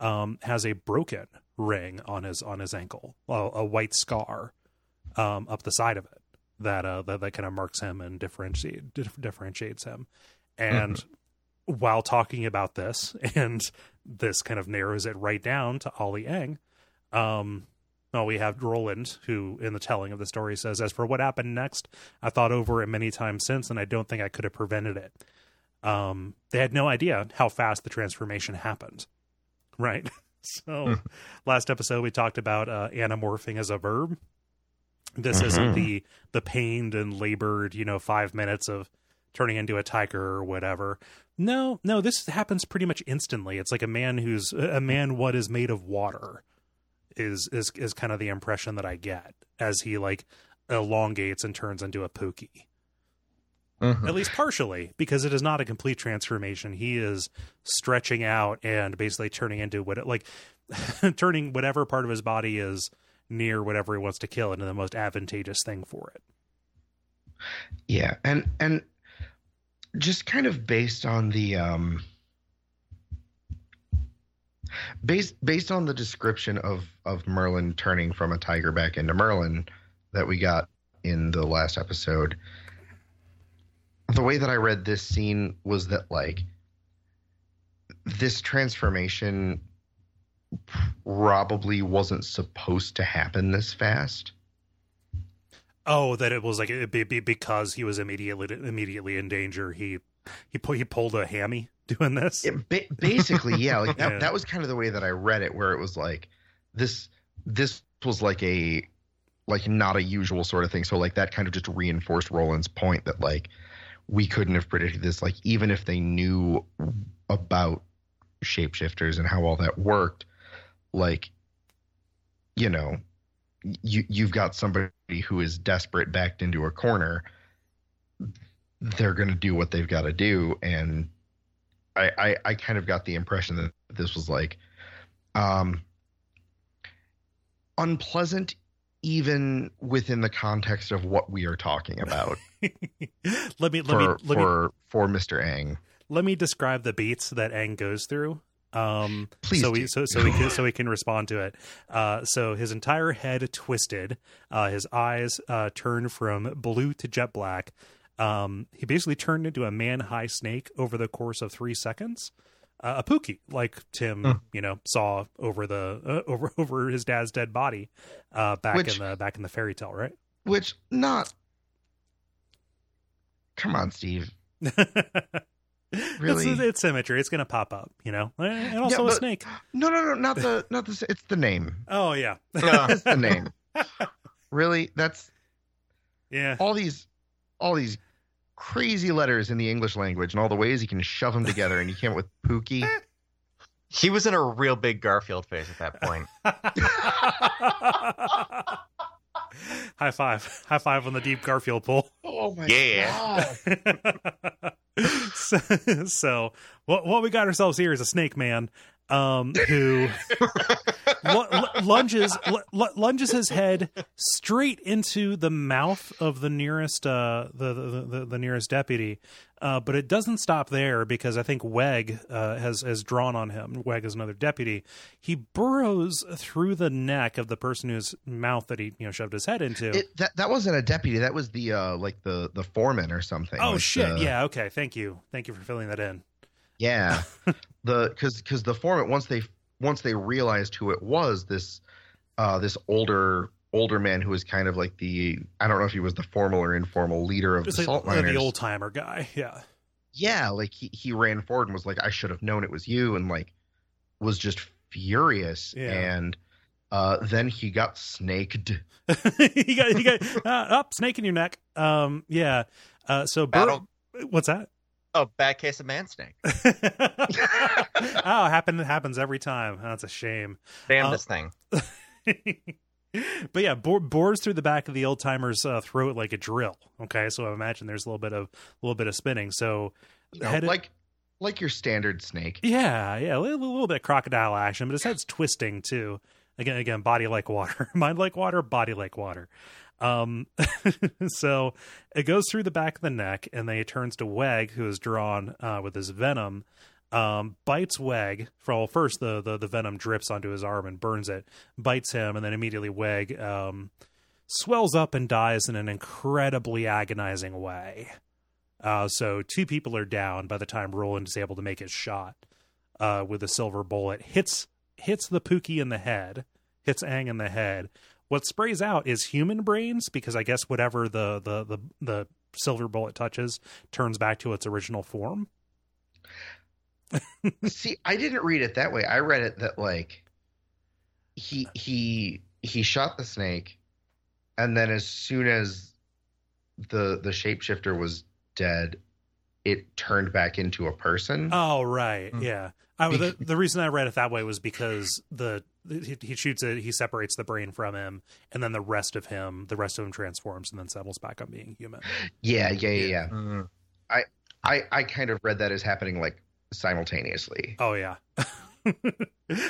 um, has a broken ring on his on his ankle, a, a white scar, um, up the side of it that uh that, that kind of marks him and differentiate differentiates him, and while talking about this, and this kind of narrows it right down to Ollie Ang. Um, well, we have Roland, who in the telling of the story says, As for what happened next, I thought over it many times since, and I don't think I could have prevented it. Um, they had no idea how fast the transformation happened. Right. So, last episode we talked about uh, anamorphing as a verb. This isn't Mhm. the the pained and labored, you know, five minutes of turning into a tiger or whatever. No, no, this happens pretty much instantly. It's like a man who's a man what is made of water is is is kind of the impression that I get as he like elongates and turns into a pookie. Mhm. At least partially, because it is not a complete transformation. He is stretching out and basically turning into what it like turning whatever part of his body is near whatever he wants to kill into the most advantageous thing for it. Yeah, and and just kind of based on the um based based on the description of of Maerlyn turning from a tiger back into Maerlyn that we got in the last episode the way that I read this scene was that like this transformation probably wasn't supposed to happen this fast. Oh, that it was like it be, be because he was immediately immediately in danger. He he he pulled a hammy doing this. It, ba- basically, yeah, like that, Yeah. that was kind of the way that I read it, where it was like this this was like a like not a usual sort of thing. So like that kind of just reinforced Roland's point that like we couldn't have predicted this. Like even if they knew about shapeshifters and how all that worked, like you know, you you've got somebody who is desperate backed into a corner. They're going to do what they've got to do, and I, I I kind of got the impression that this was like um unpleasant even within the context of what we are talking about let me let for me let me for for Mr. Ang. let me describe the beats that Ang goes through. Um, Please so do. we so so we can so we can respond to it. Uh, so his entire head twisted, uh, his eyes uh, turned from blue to jet black. Um, he basically turned into a man high snake over the course of three seconds. Uh, a pookie, like Tim, Hmm. you know, saw over the uh, over over his dad's dead body, uh, back Which- in the back in the fairy tale, right? Which not Come on, Steve. Really? it's, it's symmetry. It's gonna pop up, you know, eh, and also a but- snake. No, no, no, not the not the it's the name. Oh yeah, Yeah. It's the name. really? That's yeah. all these all these crazy letters in the English language and all the ways you can shove them together and you came up with Pookie. He was in a real big Garfield phase at that point. High five. High five on the deep Garfield pull. Oh my Yeah. god. so, so what what we got ourselves here is a snake man um who lu- lunges lu- lu- lunges his head straight into the mouth of the nearest uh the the, the, the nearest deputy. Uh but it doesn't stop there because i think weg uh has has drawn on him. Weg is another deputy. He burrows through the neck of the person whose mouth that he you know shoved his head into. It, that that wasn't a deputy. That was the uh like the the foreman or something. oh like shit. the- yeah okay. Thank you. Thank you for filling that in. Yeah. the cuz cuz the foreman once they once they realized who it was this uh this older older man who was kind of like the I don't know if he was the formal or informal leader of the like salt miners. the old timer guy yeah yeah, like he he ran forward and was like I should have known it was you and like was just furious Yeah. and uh then he got snaked. you got you got uh, up snake in your neck. Um, yeah. Uh, so Bur- Battle- what's that? Oh, bad case of man snake. oh, happen happens every time. That's a shame. Damn Uh, this thing. but yeah, bore, bores through the back of the old timer's uh, throat like a drill. Okay, so I imagine there's a little bit of a little bit of spinning. So You know, Headed- like like your standard snake. yeah, yeah, a little, little bit crocodile action, but his head's twisting too. Again, again, body like water, mind like water, body like water. Um, so it goes through the back of the neck, and then it turns to Weg, who is drawn uh, with his venom. Um, bites Weg. For well, first, the, the the venom drips onto his arm and burns it. Bites him, and then immediately Weg um, swells up and dies in an incredibly agonizing way. Uh, so two people are down by the time Roland is able to make his shot uh, with a silver bullet. Hits hits the Pookie in the head. Hits Ang in the head. What sprays out is human brains because I guess whatever the the the, the silver bullet touches turns back to its original form. See, I didn't read it that way. I read it that like he he he shot the snake, and then as soon as the the shapeshifter was dead, it turned back into a person. Oh right, Hmm. yeah. I, the, the reason I read it that way was because the he, he shoots it, he separates the brain from him, and then the rest of him, the rest of him transforms and then settles back on being human. yeah, yeah, yeah, yeah. Mm. I I kind of read that as happening like simultaneously. Oh yeah,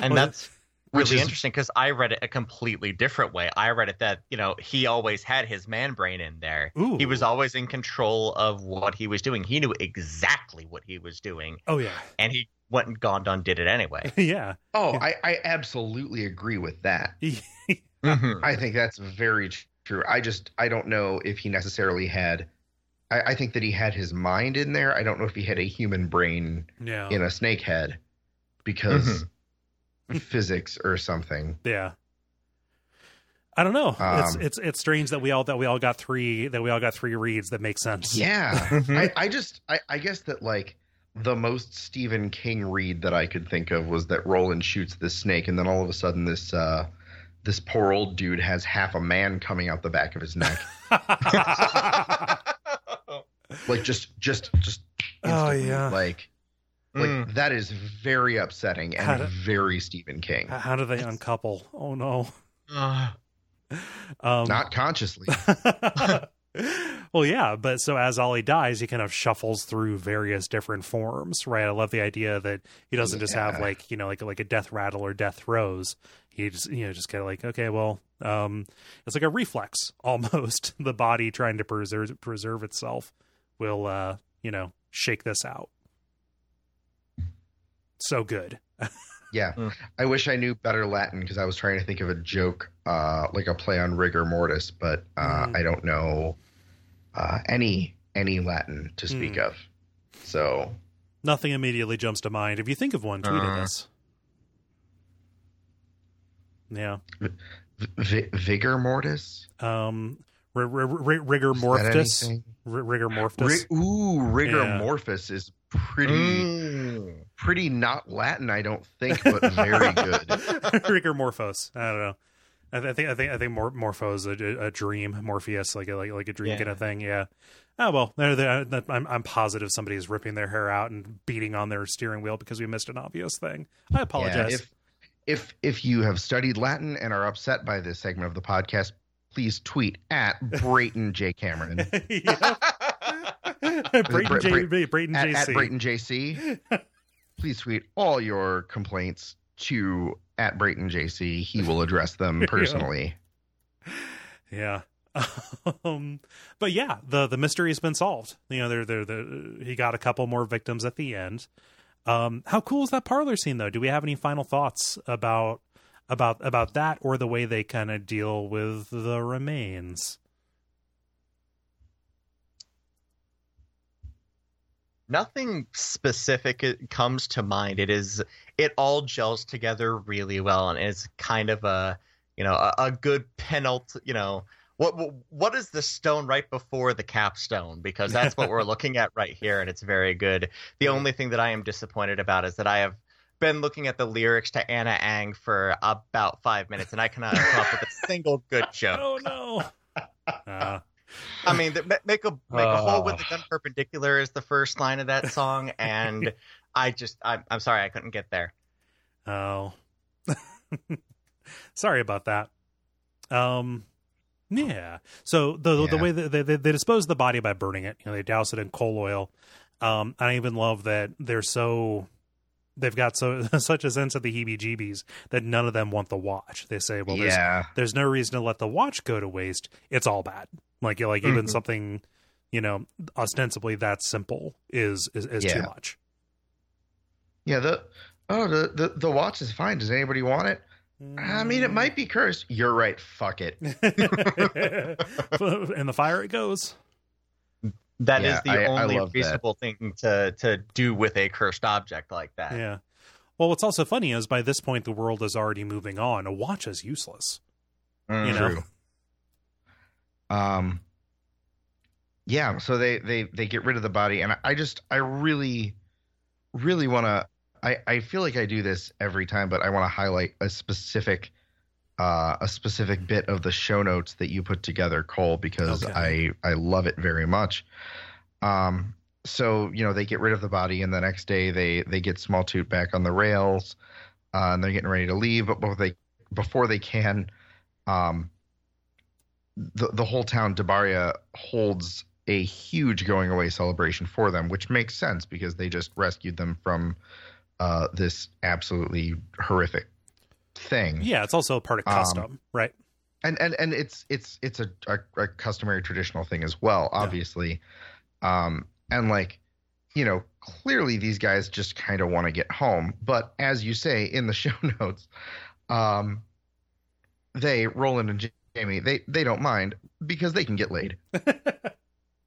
And that's Which really is- interesting because I read it a completely different way. I read it that you know he always had his man brain in there. Ooh. He was always in control of what he was doing. He knew exactly what he was doing, Oh yeah, and he went and gone done did it anyway. yeah. Oh, Yeah. I, I absolutely agree with that. Mhm. I think that's very true. I just I don't know if he necessarily had. I, I think that he had his mind in there. I don't know if he had a human brain yeah, in a snake head because physics or something. yeah. I don't know. it's Um, it's it's strange that we all that we all got three that we all got three reads that make sense. Yeah, Mhm. I, I just I, I guess that like the most Stephen King read that I could think of was that Roland shoots this snake, and then all of a sudden this uh, this poor old dude has half a man coming out the back of his neck, like just just just. Oh, yeah. like like Mm. that is very upsetting How and do- very Stephen King. How do they uncouple? Oh no. Ugh. Um, Not consciously. well, yeah, but so as Ollie dies, he kind of shuffles through various different forms, right? I love the idea that he doesn't just have like you know like like a death rattle or death throes. He just you know just kind of like okay, well, um, it's like a reflex almost. the body trying to preserve preserve itself will uh you know shake this out. So good. Yeah. Mm. I wish I knew better Latin because I was trying to think of a joke, uh, like a play on rigor mortis, but uh, Mm. I don't know uh, any any Latin to speak Mm. of. So Nothing immediately jumps to mind. If you think of one, tweet at Uh. us. Yeah. v- vigor mortis. Um, r- r- r- rigor mortis. R- rigor mortis. Ri- ooh, rigor Yeah. mortis is pretty Mm. Pretty not Latin, I don't think, but very good. rigor morphos. I don't know. I, th- I think I think I think Mor- Morphos a, a dream, Morpheus, like a like, like a dream Yeah. kind of thing. Yeah. Oh well, they're, they're, I'm I'm positive somebody's ripping their hair out and beating on their steering wheel because we missed an obvious thing. I apologize. Yeah, if if if you have studied Latin and are upset by this segment of the podcast, please tweet at Brayton J Cameron Yeah. Brayton, J, Bra- Brayton at, JC. at Brayton JC. Please tweet all your complaints to at Brayton JC. He will address them personally. Yeah. um, but yeah, the the mystery's been solved. You know, they're they're the he got a couple more victims at the end. Um, how cool is that parlor scene though? Do we have any final thoughts about about about that or the way they kind of deal with the remains? Nothing specific comes to mind. It is it all gels together really well, and it's kind of a you know a, a good penult. You know what what is the stone right before the capstone? Because that's what we're looking at right here, and it's very good. The only thing that I am disappointed about is that I have been looking at the lyrics to Anna Ng for about five minutes, and I cannot come up with a single good joke. Oh no. Uh, I mean, make a make a hole with the gun perpendicular is the first line of that song, and I just I'm, I'm sorry I couldn't get there. oh. Sorry about that. Um yeah. So the the way that they, they they dispose of the body by burning it, you know, they douse it in coal oil. Um I even love that they're so they've got so such a sense of the heebie-jeebies that none of them want the watch. They say, well, there's yeah. there's no reason to let the watch go to waste. It's all bad. Like like even Mhm. something, you know, ostensibly that simple is is, is too much. Yeah, the oh the, the the watch is fine. Does anybody want it? I mean, it might be cursed. You're right. Fuck it. in the fire it goes. That is Yeah, the I- I only love that. reasonable thing to to do with a cursed object like that. Yeah. Well, what's also funny is by this point the world is already moving on. A watch is useless. Mm. You know? True. Um. Yeah, so they they they get rid of the body, and I, I just I really, really want to. I I feel like I do this every time, but I want to highlight a specific, uh, a specific bit of the show notes that you put together, Cole, because Okay. I I love it very much. Um. So you know they get rid of the body, and the next day they they get Sma' Toot back on the rails, uh, and they're getting ready to leave, but before they before they can, um, the the whole town Debaria holds a huge going away celebration for them, which makes sense because they just rescued them from uh, this absolutely horrific thing. Yeah, it's also part of Um, custom, right? and and and it's it's it's a, a, a customary traditional thing as well obviously um and like you know clearly these guys just kind of want to get home but as you say in the show notes um they roland and jamie they they don't mind because they can get laid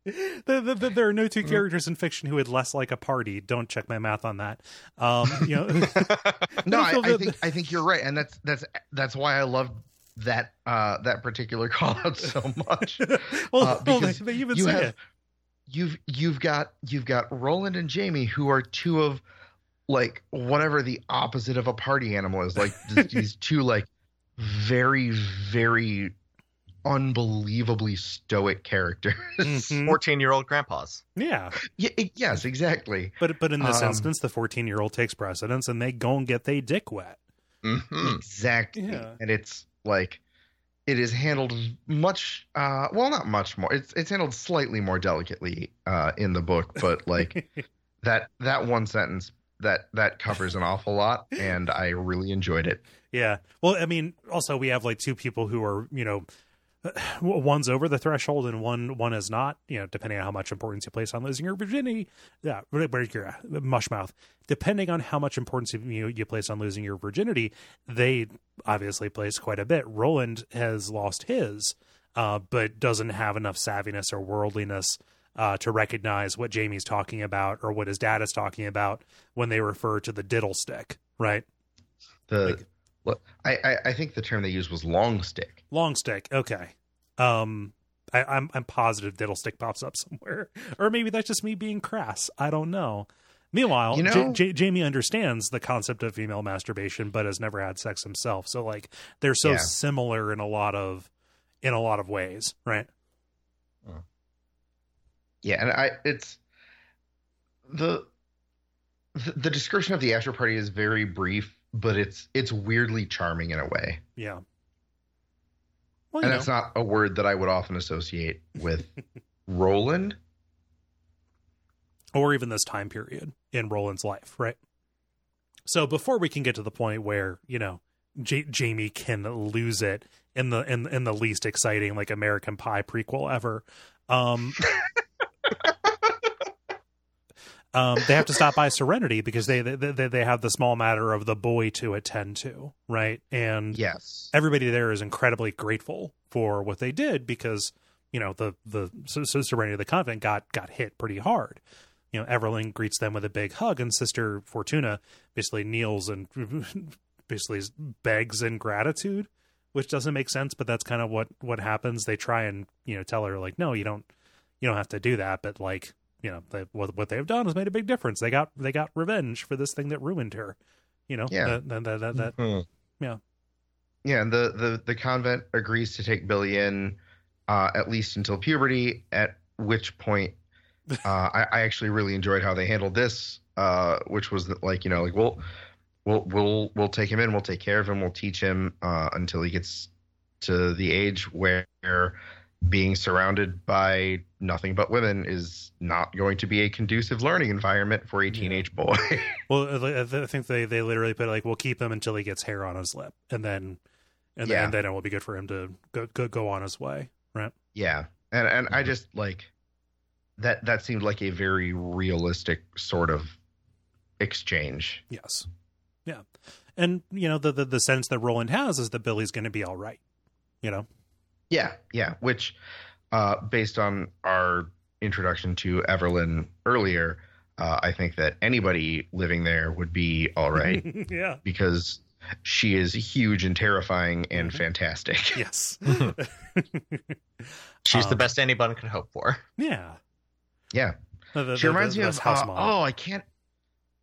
the, the, the, there are no two characters in fiction who would less like a party. Don't check my math on that. Um, you know, no I, I think i think you're right and that's that's that's why i love that uh that particular call out so much well, Uh, well, they, because they even you say have it. you've you've got you've got Roland and Jamie who are two of like whatever the opposite of a party animal is like th- these two like very very unbelievably stoic characters Mhm. 14 year old grandpas. Yeah, yeah, it- yes exactly but but in this Um, instance, the fourteen year old takes precedence, and they go and get they dick wet. hmm exactly Yeah. and it's like it is handled much uh well not much more it's it's handled slightly more delicately uh in the book but like that that one sentence that that covers an awful lot and i really enjoyed it Yeah. Well, I mean, also we have like two people who are, you know, one's over the threshold and one one is not. You know, depending on how much importance you place on losing your virginity. Yeah, where where you're mush mouth. Depending on how much importance you you place on losing your virginity, they obviously place quite a bit. Roland has lost his, uh, but doesn't have enough savviness or worldliness. Uh, to recognize what Jamie's talking about or what his dad is talking about when they refer to the diddle stick, right? the Like- look I, I i think the term they used was long stick Long stick. Okay. Um, I, I'm I'm positive diddle stick pops up somewhere, or maybe that's just me being crass. I don't know. Meanwhile, You know- Ja- Jamie understands the concept of female masturbation, but has never had sex himself. So like, they're so Yeah. similar in a lot of in a lot of ways, right? yeah and i it's the the, the description of the after party is very brief but it's it's weirdly charming in a way Yeah. Well, you and know, that's not a word that i would often associate with roland or even this time period in Roland's life, right? So before we can get to the point where you know J- Jamie can lose it in the in in the least exciting like American Pie prequel ever, um, um, they have to stop by Serenity because they, they they they have the small matter of the boy to attend to, right? And yes everybody there is incredibly grateful for what they did because you know the the so, so Serenity of the convent got got hit pretty hard. You know, Everlynne greets them with a big hug, and Sister Fortuna basically kneels and basically begs in gratitude, which doesn't make sense, but that's kind of what what happens. They try and you know tell her like, no, you don't you don't have to do that, but like you know they, what what they've done has made a big difference. They got they got revenge for this thing that ruined her. You know, Yeah. that that that, that, Mhm. Yeah, and the, the the convent agrees to take Billy in uh, at least until puberty. At which point, uh, I, I actually really enjoyed how they handled this, uh, which was that, like you know like we'll we'll we'll we'll take him in, we'll take care of him, we'll teach him uh, until he gets to the age where being surrounded by nothing but women is not going to be a conducive learning environment for a teenage boy. Well, I I think they they literally put like, we'll keep him until he gets hair on his lip, and then and, Yeah. then, and then it will be good for him to go go, go on his way, right? Yeah, and and I just like that. That seemed like a very realistic sort of exchange. Yes, yeah, and you know the the, the sense that Roland has is that Billy's going to be all right. You know, Yeah, yeah. Which, uh, based on our introduction to Everlynne earlier, uh, I think that anybody living there would be all right yeah, because she is huge and terrifying and Mhm. fantastic. yes, She's the Um, best anyone could hope for. yeah. Yeah, The- the- she reminds the- me this of house uh, oh, I can't.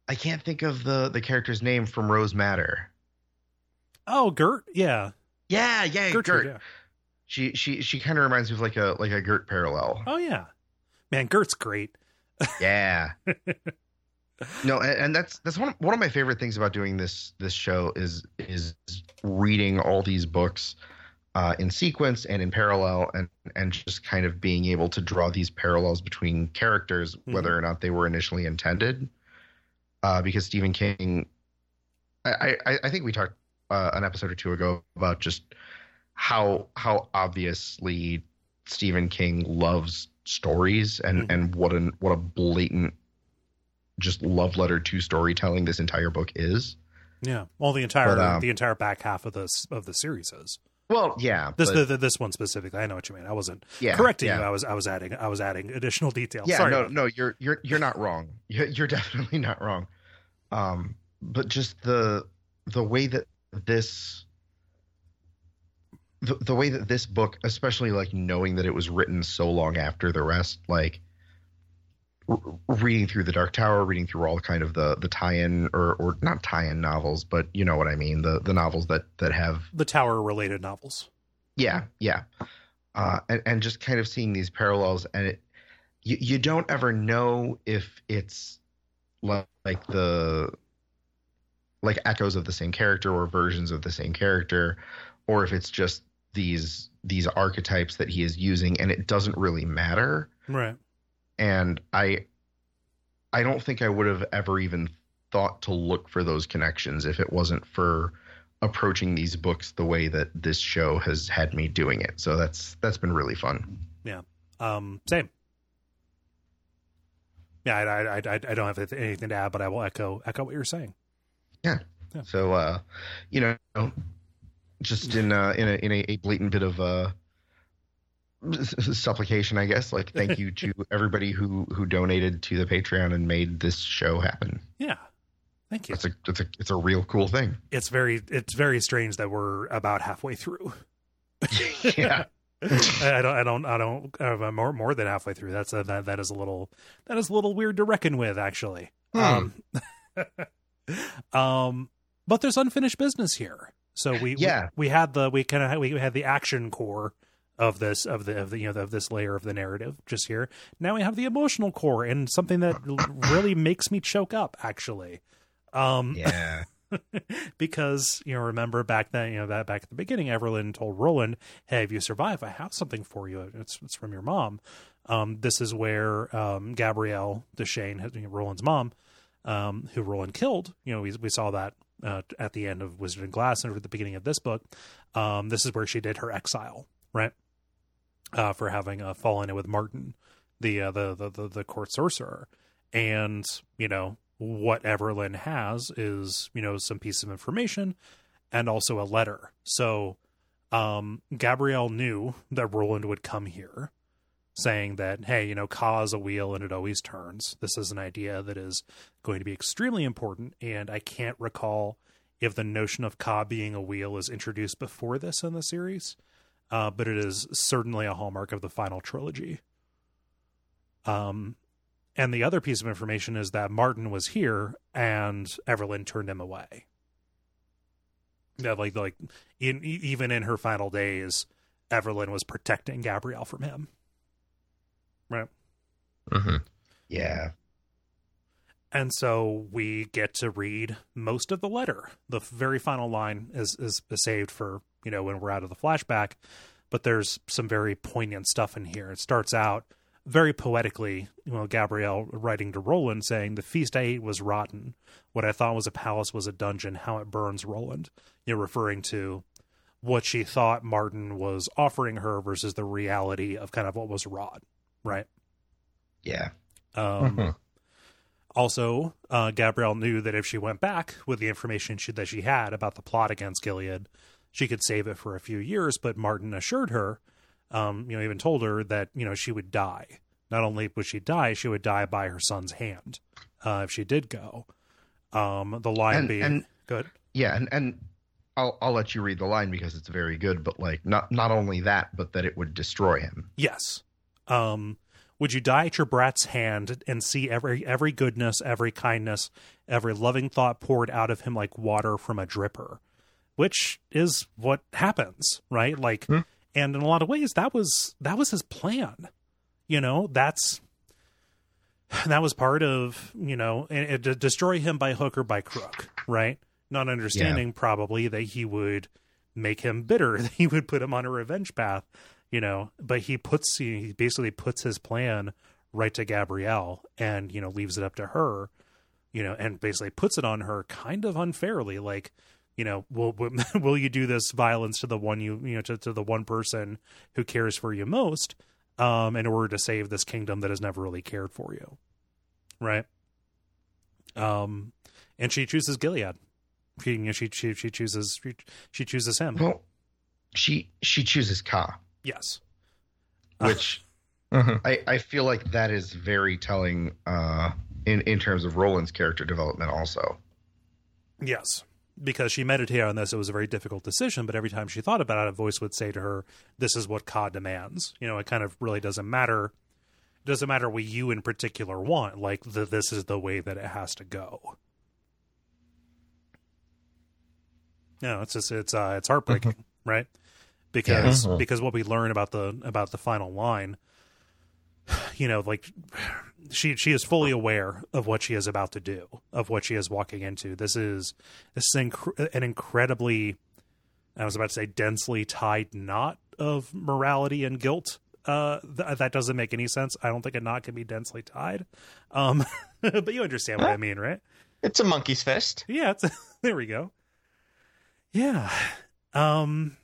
I can't think of the the character's name from Rose Madder. oh, Gert, yeah, Yeah, yeah, Gertrude, Gert. yeah. She she she kind of reminds me of like a like a Gert parallel. Oh yeah, man, Gert's great. Yeah. no, and, and that's that's one of, one of my favorite things about doing this this show is is reading all these books uh, in sequence and in parallel, and and just kind of being able to draw these parallels between characters, whether or not they were initially intended. Uh, because Stephen King, I, I I think we talked uh, an episode or two ago about just how how obviously Stephen King loves stories and Mhm. and what an what a blatant just love letter to storytelling this entire book is. Yeah. Well, the entire But, um, the entire back half of this of the series is Well, yeah, this but- the, this one specifically. I know what you mean. I wasn't yeah, correcting yeah. you. I was I was adding I was adding additional details. Yeah, Sorry no, no, you're you're you're not wrong. You're, you're definitely not wrong. Um, but just the the way that this the, the way that this book, especially like knowing that it was written so long after the rest, like r- reading through the Dark Tower, reading through all kind of the the tie-in or or not tie-in novels, but you know what I mean, the the novels that that have the tower related novels. yeah, yeah. Uh, and, and just kind of seeing these parallels, and it, you, you don't ever know if it's like, like the like echoes of the same character or versions of the same character, or if it's just these these archetypes that he is using, and it doesn't really matter. Right. And I I don't think I would have ever even thought to look for those connections if it wasn't for approaching these books the way that this show has had me doing it. So that's that's been really fun. Yeah um. Same. Yeah. I I I, I don't have anything to add, but I will echo echo what you're saying. Yeah. yeah. So uh, you know, just in uh, in a in a, a blatant bit of uh supplication, I guess. Like, thank you to everybody who who donated to the Patreon and made this show happen. Yeah. Thank you. It's a it's a it's a real cool thing. It's very it's very strange that we're about halfway through. yeah. I don't I don't I don't uh, more more than halfway through. That's a, that that is a little that is a little weird to reckon with actually. Hmm. Um, um, but there's unfinished business here. So we Yeah. we, we had the we kind of we had the action core of this of the of the you know of this layer of the narrative just here. Now we have the emotional core and something that really makes me choke up actually. Um, Yeah. because you know remember back then you know that back at the beginning Everlynne told Roland hey if you survive I have something for you it's it's from your mom um this is where um Gabrielle Deschain you know, Roland's mom um who Roland killed you know we we saw that uh, at the end of Wizard and Glass and at the beginning of this book um this is where she did her exile right? Uh for having uh, fallen in with Marten the uh, the, the the the court sorcerer. And you know what Everlynne has is, you know, some piece of information and also a letter. So um Gabrielle knew that Roland would come here saying that, hey, you know, Ka is a wheel and it always turns. This is an idea that is going to be extremely important, and I can't recall if the notion of Ka being a wheel is introduced before this in the series. Uh, but it is certainly a hallmark of the final trilogy. Um, and the other piece of information is that Marten was here and Everlynne turned him away. Yeah, like like in even in her final days, Everlynne was protecting Gabrielle from him. Right. Mm-hmm. Yeah. And so we get to read most of the letter. The very final line is, is is saved for, you know, when we're out of the flashback, but there's some very poignant stuff in here. It starts out very poetically, you know, Gabrielle writing to Roland saying, The feast I ate was rotten. What I thought was a palace was a dungeon. How it burns, Roland. You know, referring to what she thought Marten was offering her versus the reality of kind of what was wrought, right? Yeah. Um, Mhm. Also, uh, Gabrielle knew that if she went back with the information she, that she had about the plot against Gilead, she could save it for a few years. But Marten assured her, um, you know, even told her that you know she would die. Not only would she die, she would die by her son's hand uh, if she did go. Um, the line And- being and- good. Yeah, and and I'll I'll let you read the line because it's very good. But like, not not only that, but that it would destroy him. Yes. Um, would you die at your brat's hand and see every every goodness, every kindness, every loving thought poured out of him like water from a dripper? Which is what happens, right? Like Hmm. and in a lot of ways that was that was his plan. You know, that's that was part of, you know, and it, destroy him by hook or by crook, right? Not understanding probably that he would make him bitter, that he would put him on a revenge path you know but he puts he basically puts his plan right to gabrielle and you know leaves it up to her you know and basically puts it on her kind of unfairly like you know, will will, you do this violence to the one you you know to, to the one person who cares for you most, um, in order to save this kingdom that has never really cared for you, right? Um, and she chooses Gilead. She she she chooses she chooses him. Well, she she chooses Ka, Yes. which Mhm. I I feel like that is very telling uh in in terms of Roland's character development also. Yes. Because she meditated on this, it was a very difficult decision, but every time she thought about it, a voice would say to her, This is what Ka demands. You know, it kind of really doesn't matter. It doesn't matter what you in particular want. Like, the, this is the way that it has to go. You know, it's just, it's, uh, it's heartbreaking, right? Because, Mhm. because what we learn about the, about the final line, you know, like she she is fully aware of what she is about to do, of what she is walking into. This is this is inc- an incredibly, I was about to say, densely tied knot of morality and guilt. Uh, th- that doesn't make any sense. I don't think a knot can be densely tied. Um, but you understand what I mean, right? It's a monkey's fist. Yeah, it's, there we go. Yeah. Um,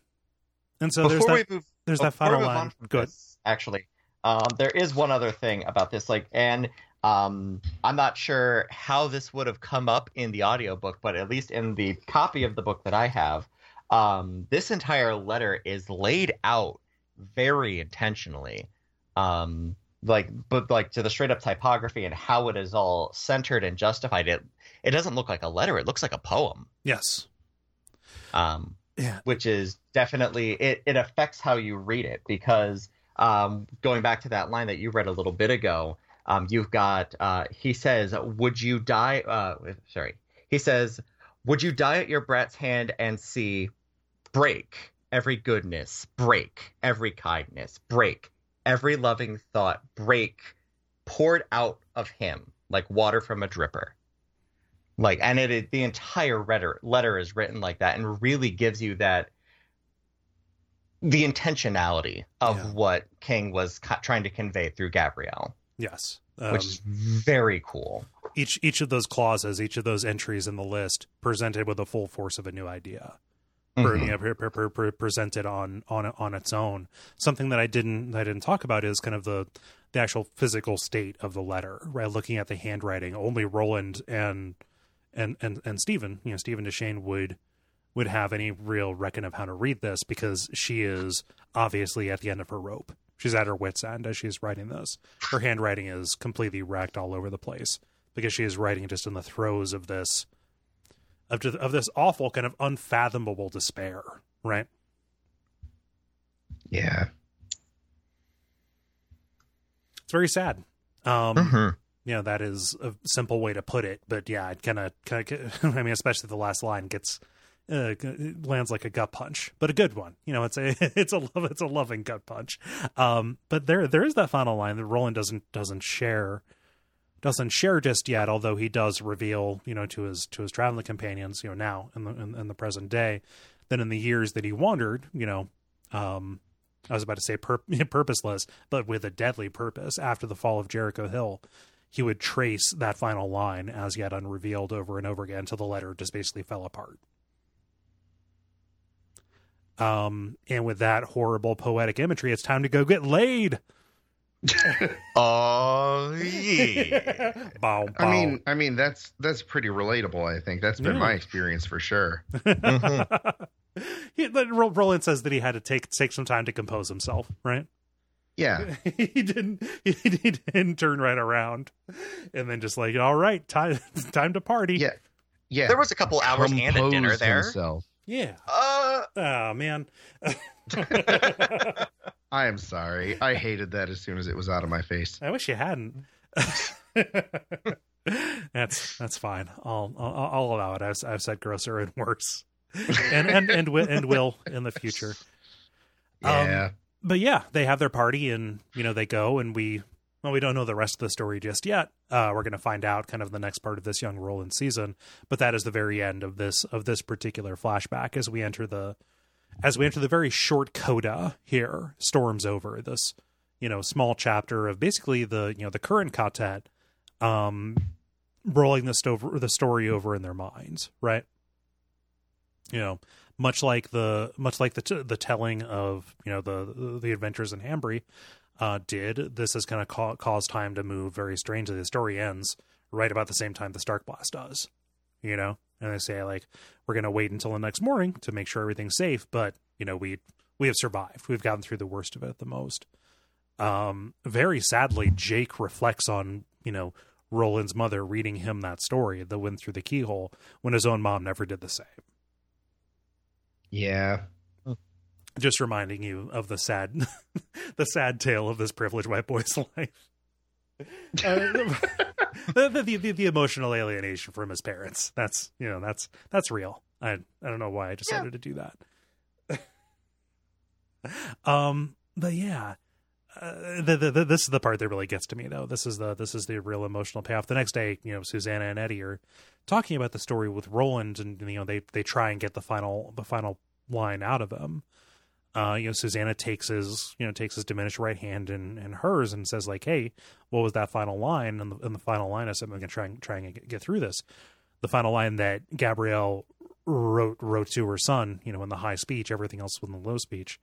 and so there's Before that. we move there's that final line. Good. this, actually, um, there is one other thing about this. Like, and um, I'm not sure how this would have come up in the audiobook, but at least in the copy of the book that I have, um, this entire letter is laid out very intentionally. Um, like, but like to the straight up typography and how it is all centered and justified. It it doesn't look like a letter. It looks like a poem. Yes. Um, Yeah. which is definitely it, it affects how you read it because um, going back to that line that you read a little bit ago um, you've got uh, he says would you die uh, sorry he says would you die at your brat's hand and see break every goodness break every kindness break every loving thought break poured out of him like water from a dripper like and it, it the entire letter letter is written like that and really gives you that the intentionality of Yeah. what king was co- trying to convey through gabrielle Yes. Um, which is very cool each each of those clauses, each of those entries in the list, presented with the full force of a new idea, Mhm. per, per, per, per- presented on on on its own. Something that I didn't I didn't talk about is kind of the the actual physical state of the letter. Right, looking at the handwriting, only Roland and and and and Stephen, you know, Steven Deschain would would have any real reckon of how to read this because she is obviously at the end of her rope. She's at her wits' end as she's writing this. Her handwriting is completely wrecked all over the place because she is writing just in the throes of this of of this awful kind of unfathomable despair, right? Yeah. It's very sad. Um, Mhm. You know that is a simple way to put it, but yeah, it kind of, I mean, especially the last line gets uh, lands like a gut punch, but a good one. You know, it's a it's a love it's a loving gut punch. Um, but there there is that final line that Roland doesn't doesn't share doesn't share just yet, although he does reveal, you know, to his to his traveling companions, you know, now in the in, in the present day, that in the years that he wandered, you know, um, I was about to say pur- purposeless, but with a deadly purpose after the fall of Jericho Hill, he would trace that final line as yet unrevealed over and over again until the letter just basically fell apart. Um, and with that horrible poetic imagery, it's time to go get laid. oh yeah Bow, I mean, I mean that's that's pretty relatable. I think that's been Yeah. my experience for sure. Mhm. he, but Roland says that he had to take take some time to compose himself, right? Yeah, he didn't he, he didn't turn right around and then just like, all right, time time to party. yeah, yeah. there was a couple hours and a dinner Composed there Himself. Yeah. uh Oh man. I am sorry. I hated that as soon as it was out of my face. I wish you hadn't. that's that's fine. I'll I'll, I'll allow it. I've, I've said grosser and worse, and and and wi- and will in the future. Um, Yeah. But yeah, they have their party, and you know they go, and we well we don't know the rest of the story just yet. Uh, we're going to find out kind of the next part of this young Roland season, but that is the very end of this of this particular flashback as we enter the as we enter the very short coda here. Storms over this you know small chapter of basically the you know the current quartet um rolling the sto- the story over in their minds right you know, much like the much like the t- the telling of you know the the adventures in Hambry uh, did. This is going to ca- cause time to move very strangely. The story ends right about the same time the Stark Blast does. You know, and they say like we're going to wait until the next morning to make sure everything's safe, but you know we we have survived. We've gotten through the worst of it the most. Um, very sadly, Jake reflects on you know Roland's mother reading him that story, the wind through the keyhole, when his own mom never did the same. Yeah. Just reminding you of the sad, the sad tale of this privileged white boy's life. Uh, the, the, the, the emotional alienation from his parents. That's you know that's that's real. I I don't know why I decided yeah. to do that. um, but yeah, uh, the, the, the, this is the part that really gets to me though. This is the this is the real emotional payoff. The next day, you know, Susanna and Eddie are talking about the story with Roland, and you know they they try and get the final the final line out of him. Uh, you know, Susanna takes his you know takes his diminished right hand and and hers and says like, "Hey, what was that final line?" And the, and the final line is something to try and try and get, get through this. The final line that Gabrielle wrote wrote to her son, you know, in the high speech. Everything else was in the low speech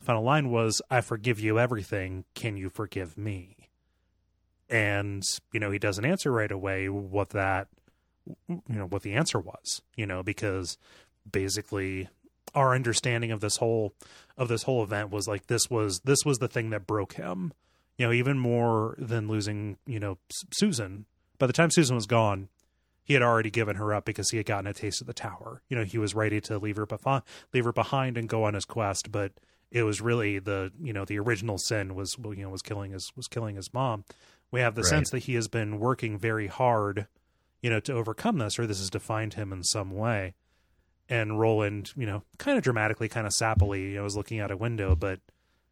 The final line was, I forgive you everything. Can you forgive me? And, you know, he doesn't answer right away what that, you know, what the answer was, you know, because basically our understanding of this whole, of this whole event was like, this was, this was the thing that broke him, you know, even more than losing, you know, Susan. By the time Susan was gone, he had already given her up because he had gotten a taste of the tower. You know, he was ready to leave her, behind, leave her behind and go on his quest, but it was really the you know the original sin was you know was killing his was killing his mom. We have the right. sense that he has been working very hard, you know, to overcome this, or this has defined him in some way. And Roland, you know, kind of dramatically, kind of sappily, you know, was looking out a window, but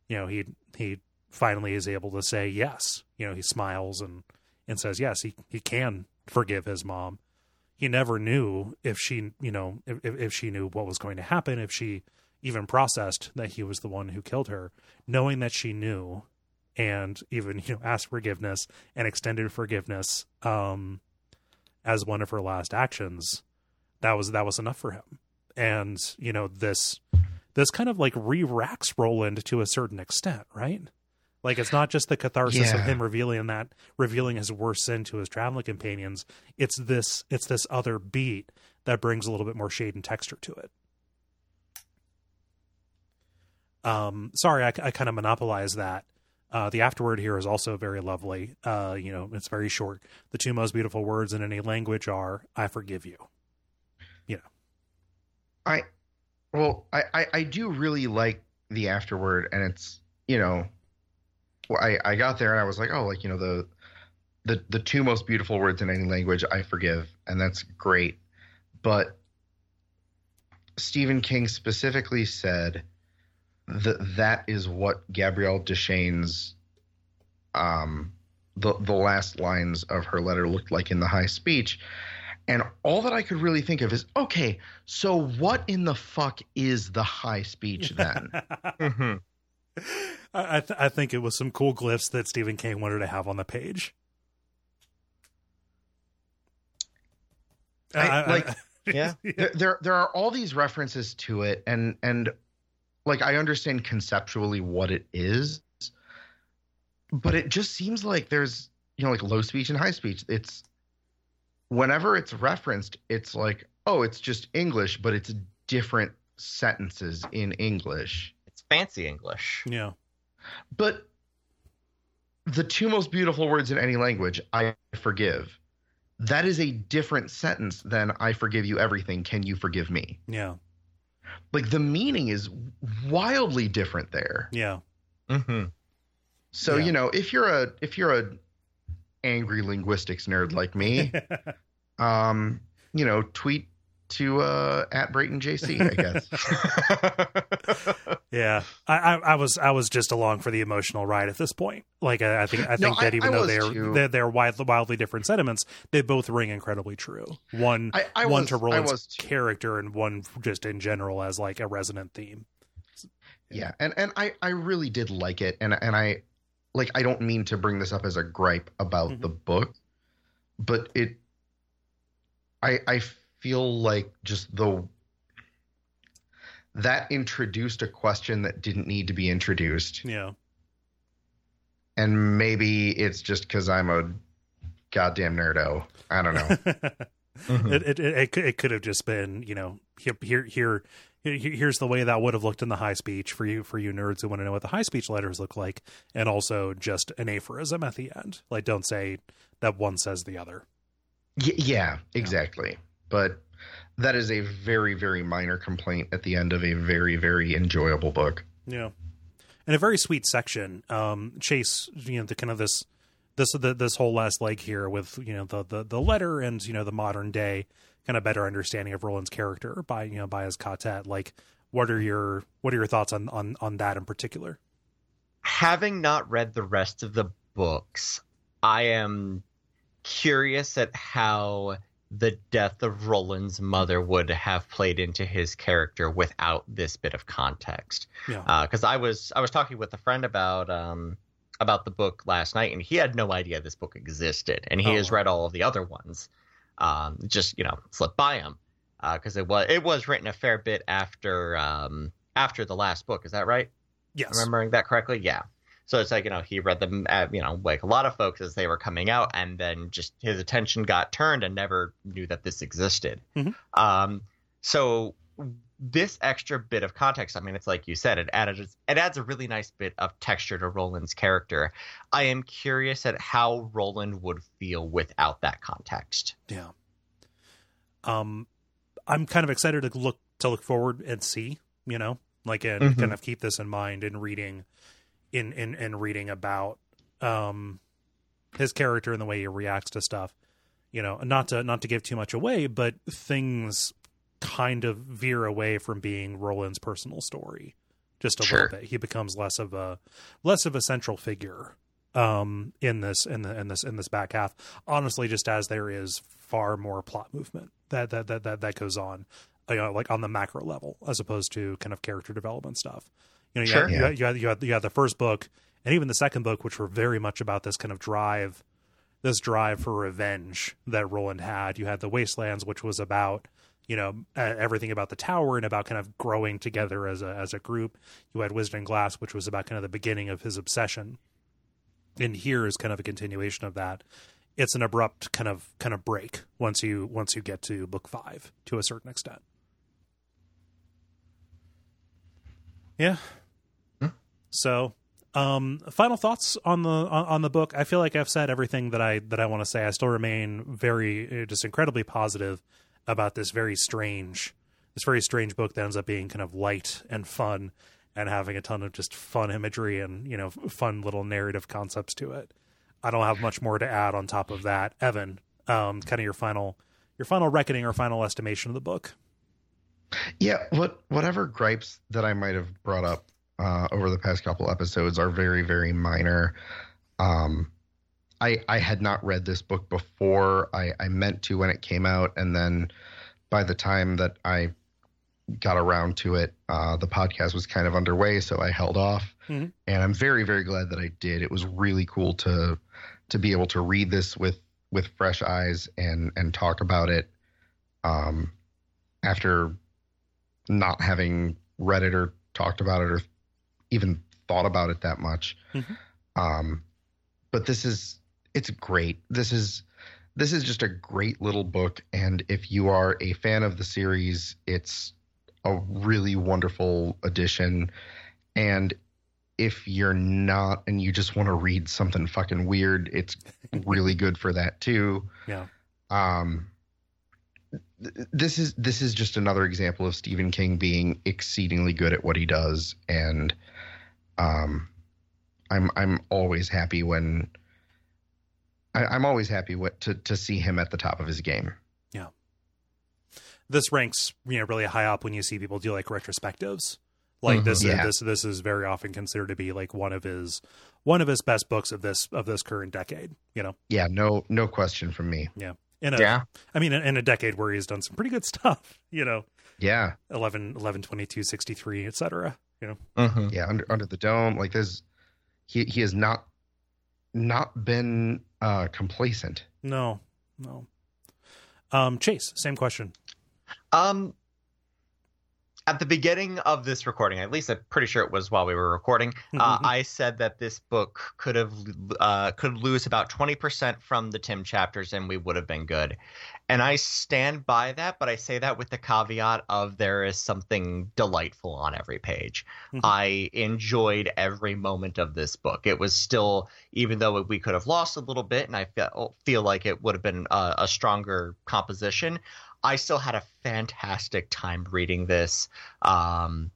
you know, he he finally is able to say yes. You know, he smiles and and says yes, he he can forgive his mom. He never knew if she, you know, if if she knew what was going to happen, if she even processed that he was the one who killed her, knowing that she knew and even you know asked forgiveness and extended forgiveness um, as one of her last actions, that was that was enough for him. And you know this this kind of like re-racks Roland to a certain extent, right? Like it's not just the catharsis yeah. of him revealing that revealing his worst sin to his traveling companions. It's this it's this other beat that brings a little bit more shade and texture to it. Um, sorry, I, I kind of monopolize that. Uh, the afterword here is also very lovely. Uh, you know, it's very short. The two most beautiful words in any language are "I forgive you." I well, I, I, I do really like the afterword, and it's you know, I I got there and I was like, oh, like you know the the the two most beautiful words in any language, I forgive, and that's great. But Stephen King specifically said that that is what Gabrielle Deschain's um the the last lines of her letter looked like in the high speech. And all that I could really think of is, okay, so what in the fuck is the high speech then? mm-hmm. I, th- I think it was some cool glyphs that Stephen King wanted to have on the page. I, like, yeah, there, there there are all these references to it, and and like I understand conceptually what it is, but it just seems like there's you know like low speech and high speech. It's whenever it's referenced, it's like oh, it's just English, but it's different sentences in English. It's fancy English. Yeah. But the two most beautiful words in any language, I forgive. That is a different sentence than I forgive you everything. Can you forgive me? Yeah like the meaning is wildly different there. Yeah. Mm-hmm. So yeah. you know, if you're a if you're a angry linguistics nerd like me, um, you know, tweet to uh, at Brayton JC, I guess. yeah, I, I, I, was I was just along for the emotional ride at this point. Like I, I think I think no, that even though they're, they're, they're wildly, wildly different sentiments, they both ring incredibly true. One one was, to Roland's character and one just in general as like a resonant theme. Yeah, and and I I really did like it, and and I like I don't mean to bring this up as a gripe about mm-hmm. the book, but it I I feel like just the that introduced a question that didn't need to be introduced. Yeah. And maybe it's just because I'm a goddamn nerdo. I don't know. Mhm. it, it it it could, it could have just been you know here here here here- here's the way that would have looked in the high speech for you for you nerds who want to know what the high speech letters look like and also just an aphorism at the end. Like don't say that one says the other. Y- yeah, exactly. But that is a very, very minor complaint at the end of a very, very enjoyable book. yeah. And a very sweet section. Um chase you know the kind of this this the, this whole last leg here with you know the, the the letter and you know the modern day kind of better understanding of roland's character by you know by his quartet like what are your what are your thoughts on on on that in particular having not read the rest of the books, I am curious at how the death of Roland's mother would have played into his character without this bit of context. yeah Because I was I was talking with a friend about um about the book last night, and he had no idea this book existed, and he Oh. has read all of the other ones. Um, just you know, slipped by him because it was it was written a fair bit after um after the last book. Is that right? yes remembering that correctly yeah so it's like you know he read them at, you know like a lot of folks as they were coming out and then just his attention got turned and never knew that this existed Mhm. um so this extra bit of context i mean it's like you said it added it adds a really nice bit of texture to roland's character i am curious at how roland would feel without that context Yeah. Um, I'm kind of excited to look to look forward and see, you know, like and Mhm. kind of keep this in mind in reading, in in in reading about um his character and the way he reacts to stuff. You know, not to not to give too much away, but things kind of veer away from being Roland's personal story just a Sure. little bit. He becomes less of a less of a central figure um in this in the in this in this back half honestly just as there is far more plot movement that that that that, that goes on you know, like on the macro level as opposed to kind of character development stuff you know you, Sure. had, you, had, you, had, you, had, you had the first book and even the second book which were very much about this kind of drive this drive for revenge that roland had you had the wastelands which was about you know uh, everything about the tower and about kind of growing together as a as a group. You had Wizard and Glass which was about kind of the beginning of his obsession. And here is kind of a continuation of that. It's an abrupt kind of kind of break once you once you get to book five to a certain extent. Yeah. Hmm. so um final thoughts on the on, the book? I feel like i've said everything that i that i want to say. I still remain very uh, just incredibly positive about this very strange this very strange book that ends up being kind of light and fun and having a ton of just fun imagery and you know fun little narrative concepts to it. I don't have much more to add on top of that. Evan um kind of your final your final reckoning or final estimation of the book? Yeah, what whatever gripes that I might have brought up uh, over the past couple episodes are very very minor. Um, I I had not read this book before. I I meant to when it came out, and then by the time that I got around to it, uh, the podcast was kind of underway, so I held off. Mhm. And I'm very very glad that I did. It was really cool to to be able to read this with with fresh eyes and and talk about it. Um, after not having read it or talked about it or even thought about it that much. Mhm. Um, but this is it's great. This is this is just a great little book, and if you are a fan of the series, it's a really wonderful addition. And if you're not and you just want to read something fucking weird, it's really good for that too. Yeah. Um th- this is this is just another example of Stephen King being exceedingly good at what he does and um I'm I'm always happy when I, I'm always happy with, to to see him at the top of his game. Yeah, this ranks you know really high up when you see people do like retrospectives like Mhm. this Yeah. is this this is very often considered to be like one of his one of his best books of this of this current decade you know Yeah, no no question from me. Yeah. in a yeah i mean in a decade where he's done some pretty good stuff you know Yeah, 11 11 22 63 etc you know hmm yeah, under under the dome, like there's he he has not not been uh complacent. no no um chase same question Um, at the beginning of this recording, at least I'm pretty sure it was while we were recording, uh, I said that this book could have uh, could lose about twenty percent from the Tim chapters, and we would have been good. And I stand by that, but I say that with the caveat of there is something delightful on every page. Mhm. I enjoyed every moment of this book. It was still, even though we could have lost a little bit, and I feel feel like it would have been a, a stronger composition. I still had a fantastic time reading this. Um,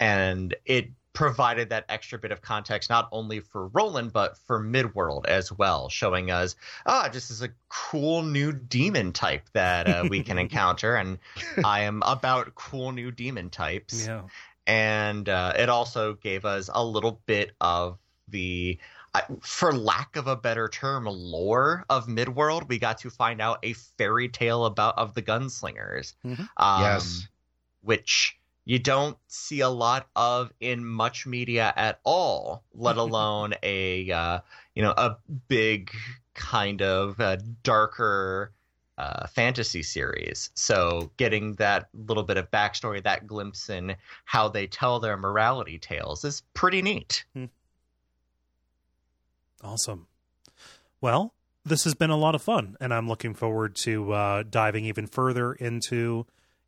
and it provided that extra bit of context not only for Roland but for Midworld as well, showing us ah, this is a cool new demon type that uh, we can encounter, and I am about cool new demon types. yeah. And uh, it also gave us a little bit of the. I- For lack of a better term, lore of Midworld, we got to find out a fairy tale about of the gunslingers, Mhm. um, yes. which you don't see a lot of in much media at all, let alone a uh, you know a big kind of uh, darker uh, fantasy series. So getting that little bit of backstory, that glimpse in how they tell their morality tales is pretty neat. Awesome. Well, this has been a lot of fun, and I'm looking forward to uh, diving even further into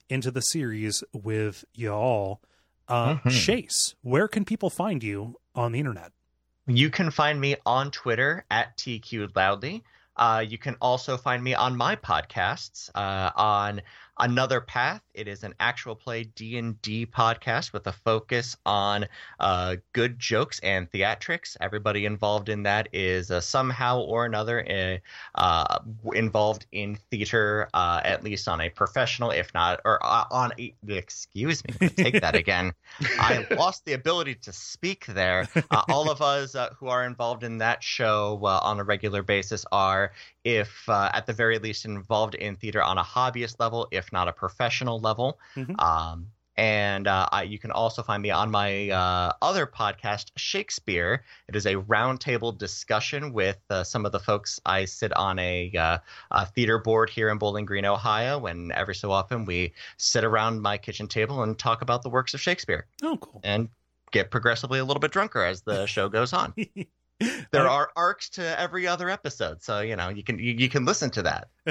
into the series with y'all. Uh, Mhm. Chase, where can people find you on the internet? You can find me on Twitter at TQ Loudly. Uh, you can also find me on my podcasts uh, on Another Path. It is an actual play D and D podcast with a focus on uh, good jokes and theatrics. Everybody involved in that is uh, somehow or another uh, uh, involved in theater, uh, at least on a professional, if not, or uh, on. A, excuse me, take that again. I lost the ability to speak there. Uh, all of us uh, who are involved in that show uh, on a regular basis are, if uh, at the very least, involved in theater on a hobbyist level, if not a professional level. Mhm. Um, and uh, I, you can also find me on my uh, other podcast, Shakespeare. It is a roundtable discussion with uh, some of the folks. I sit on a, uh, a theater board here in Bowling Green, Ohio, and every so often we sit around my kitchen table and talk about the works of Shakespeare Oh, cool. and get progressively a little bit drunker as the show goes on. There are arcs to every other episode, so you know you can you, you can listen to that.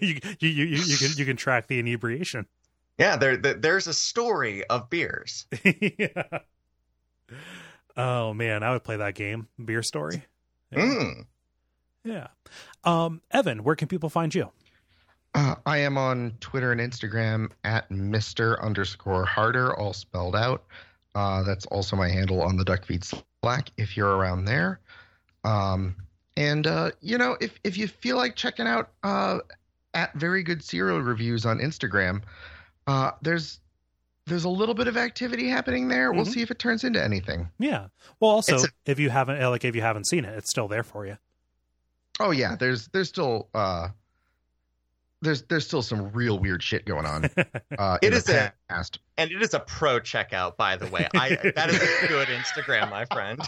you, you, you, you can you can track the inebriation. Yeah, there, there there's a story of beers. yeah. Oh man, I would play that game, Beer Story. Yeah. Mm. yeah. Um, Evan, where can people find you? Uh, I am on Twitter and Instagram at Mr. underscore Harder, all spelled out. Uh, that's also my handle on the Duck Feed Slack if you're around there. Um, and, uh, you know, if, if you feel like checking out uh, at Very Good Serial Reviews on Instagram, uh, there's there's a little bit of activity happening there. We'll Mhm. see if it turns into anything. Yeah. Well, also, a- if you haven't like if you haven't seen it, it's still there for you. Oh yeah, there's there's still uh, there's there's still some real weird shit going on. Uh, It in is the a- past. And it is a pro checkout, by the way. I that is a good Instagram, my friend.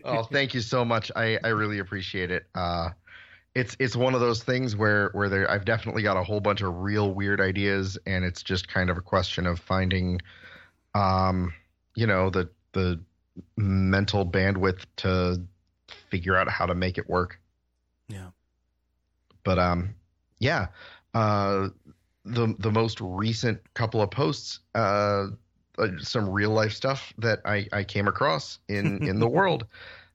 oh thank you so much i i really appreciate it uh it's it's one of those things where where there i've definitely got a whole bunch of real weird ideas and it's just kind of a question of finding um you know the the mental bandwidth to figure out how to make it work yeah. but um yeah uh the the most recent couple of posts uh, uh some real life stuff that i i came across in in the world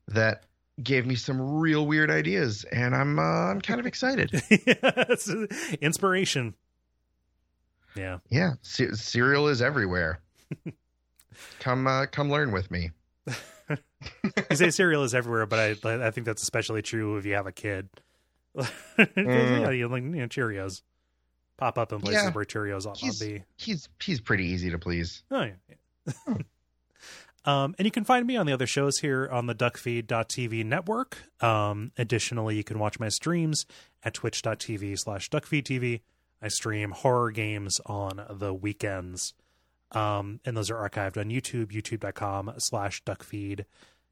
that gave me some real weird ideas and i'm uh, i'm kind of excited inspiration. Yeah. yeah ce- cereal is everywhere come uh come learn with me You say cereal is everywhere, but I I think that's especially true if you have a kid. Mm. yeah, you like you know, Cheerios pop up in places Yeah. where Cheerios ought not He's- be. he's he's pretty easy to please Oh yeah. yeah. um, and you can find me on the other shows here on the duckfeed.tv network. Um, additionally, you can watch my streams at twitch.tv slash duckfeedtv. I stream horror games on the weekends. Um, and those are archived on YouTube, youtube.com slash duckfeed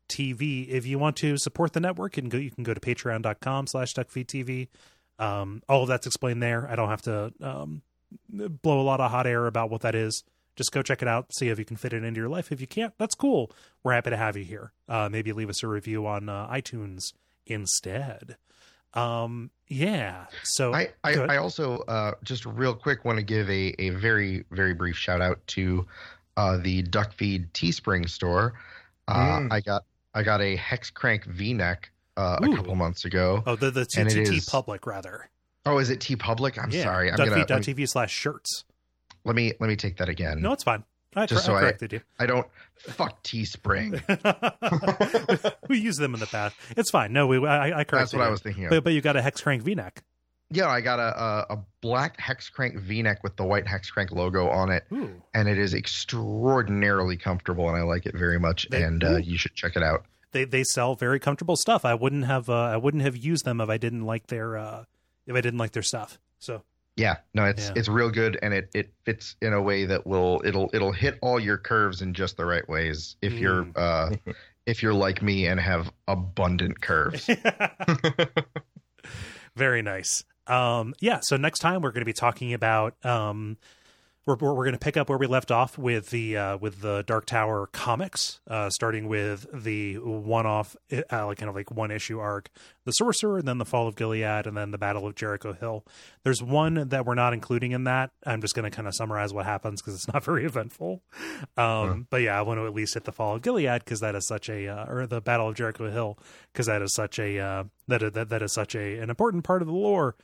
TV. If you want to support the network, you can go, you can go to patreon.com slash duckfeedtv. Um, all of that's explained there. I don't have to um, blow a lot of hot air about what that is. just go check it out. See if you can fit it into your life. If you can't, that's cool. We're happy to have you here. Uh, maybe leave us a review on uh, iTunes instead. Um, yeah. So I, I. I also uh, just real quick want to give a, a very very brief shout out to uh, the Duck Feed Teespring store. Uh, Mm. I got I got a Hex Crank V neck uh, a couple months ago. oh, the the TT is- public rather. Oh, is it TeePublic? I'm yeah. sorry. I'm gonna let me, Duckfeed.tv slash shirts. let me let me take that again. No, it's fine. I, Just cor- so I I- you. I don't. Fuck Teespring. we used them in the past. It's fine. No, we I, I corrected That's what you. I was thinking of. But, but you got a hex crank V-neck. Yeah, I got a, a a black Hex Crank V neck with the white Hex Crank logo on it, Ooh. and it is extraordinarily comfortable, and I like it very much. They- and uh, you should check it out. They they sell very comfortable stuff. I wouldn't have uh, I wouldn't have used them if I didn't like their uh, if I didn't like their stuff. So Yeah, no, it's Yeah. it's real good, and it it fits in a way that will it'll it'll hit all your curves in just the right ways. If you're Mm. uh, if you're like me and have abundant curves. very nice. Um, yeah. So next time we're going to be talking about um, we're we're going to pick up where we left off with the uh, with the Dark Tower comics, uh, starting with the one off uh, like kind of like one issue arc, the Sorcerer, and then the Fall of Gilead, and then the Battle of Jericho Hill. There's one that we're not including in that. I'm just going to kind of summarize what happens because it's not very eventful. Um, But yeah, I want to at least hit the Fall of Gilead because that is such a uh, or the Battle of Jericho Hill because that is such a uh, that, that that is such a an important part of the lore.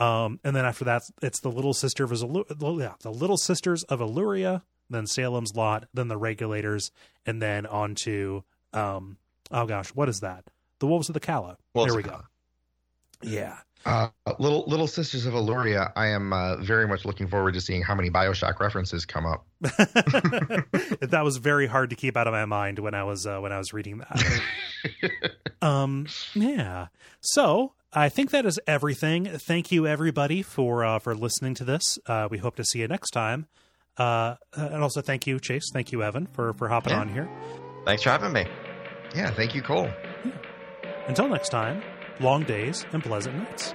Um, and then after that, it's the little sister of Alu- yeah, the little sisters of Eluria, then Salem's Lot, then the Regulators, and then on to um, oh gosh, what is that? The Wolves of the Cala. Wolves there we go. Yeah, Uh, little little sisters of Eluria. I am uh, very much looking forward to seeing how many Bioshock references come up. that was very hard to keep out of my mind when I was uh, when I was reading that. um, yeah. So I think that is everything. Thank you everybody for uh, for listening to this. Uh, we hope to see you next time. Uh, and also thank you, Chase. Thank you, Evan, for for hopping Yeah. on here. Thanks for having me. Yeah, thank you, Cole. Until next time, long days and pleasant nights.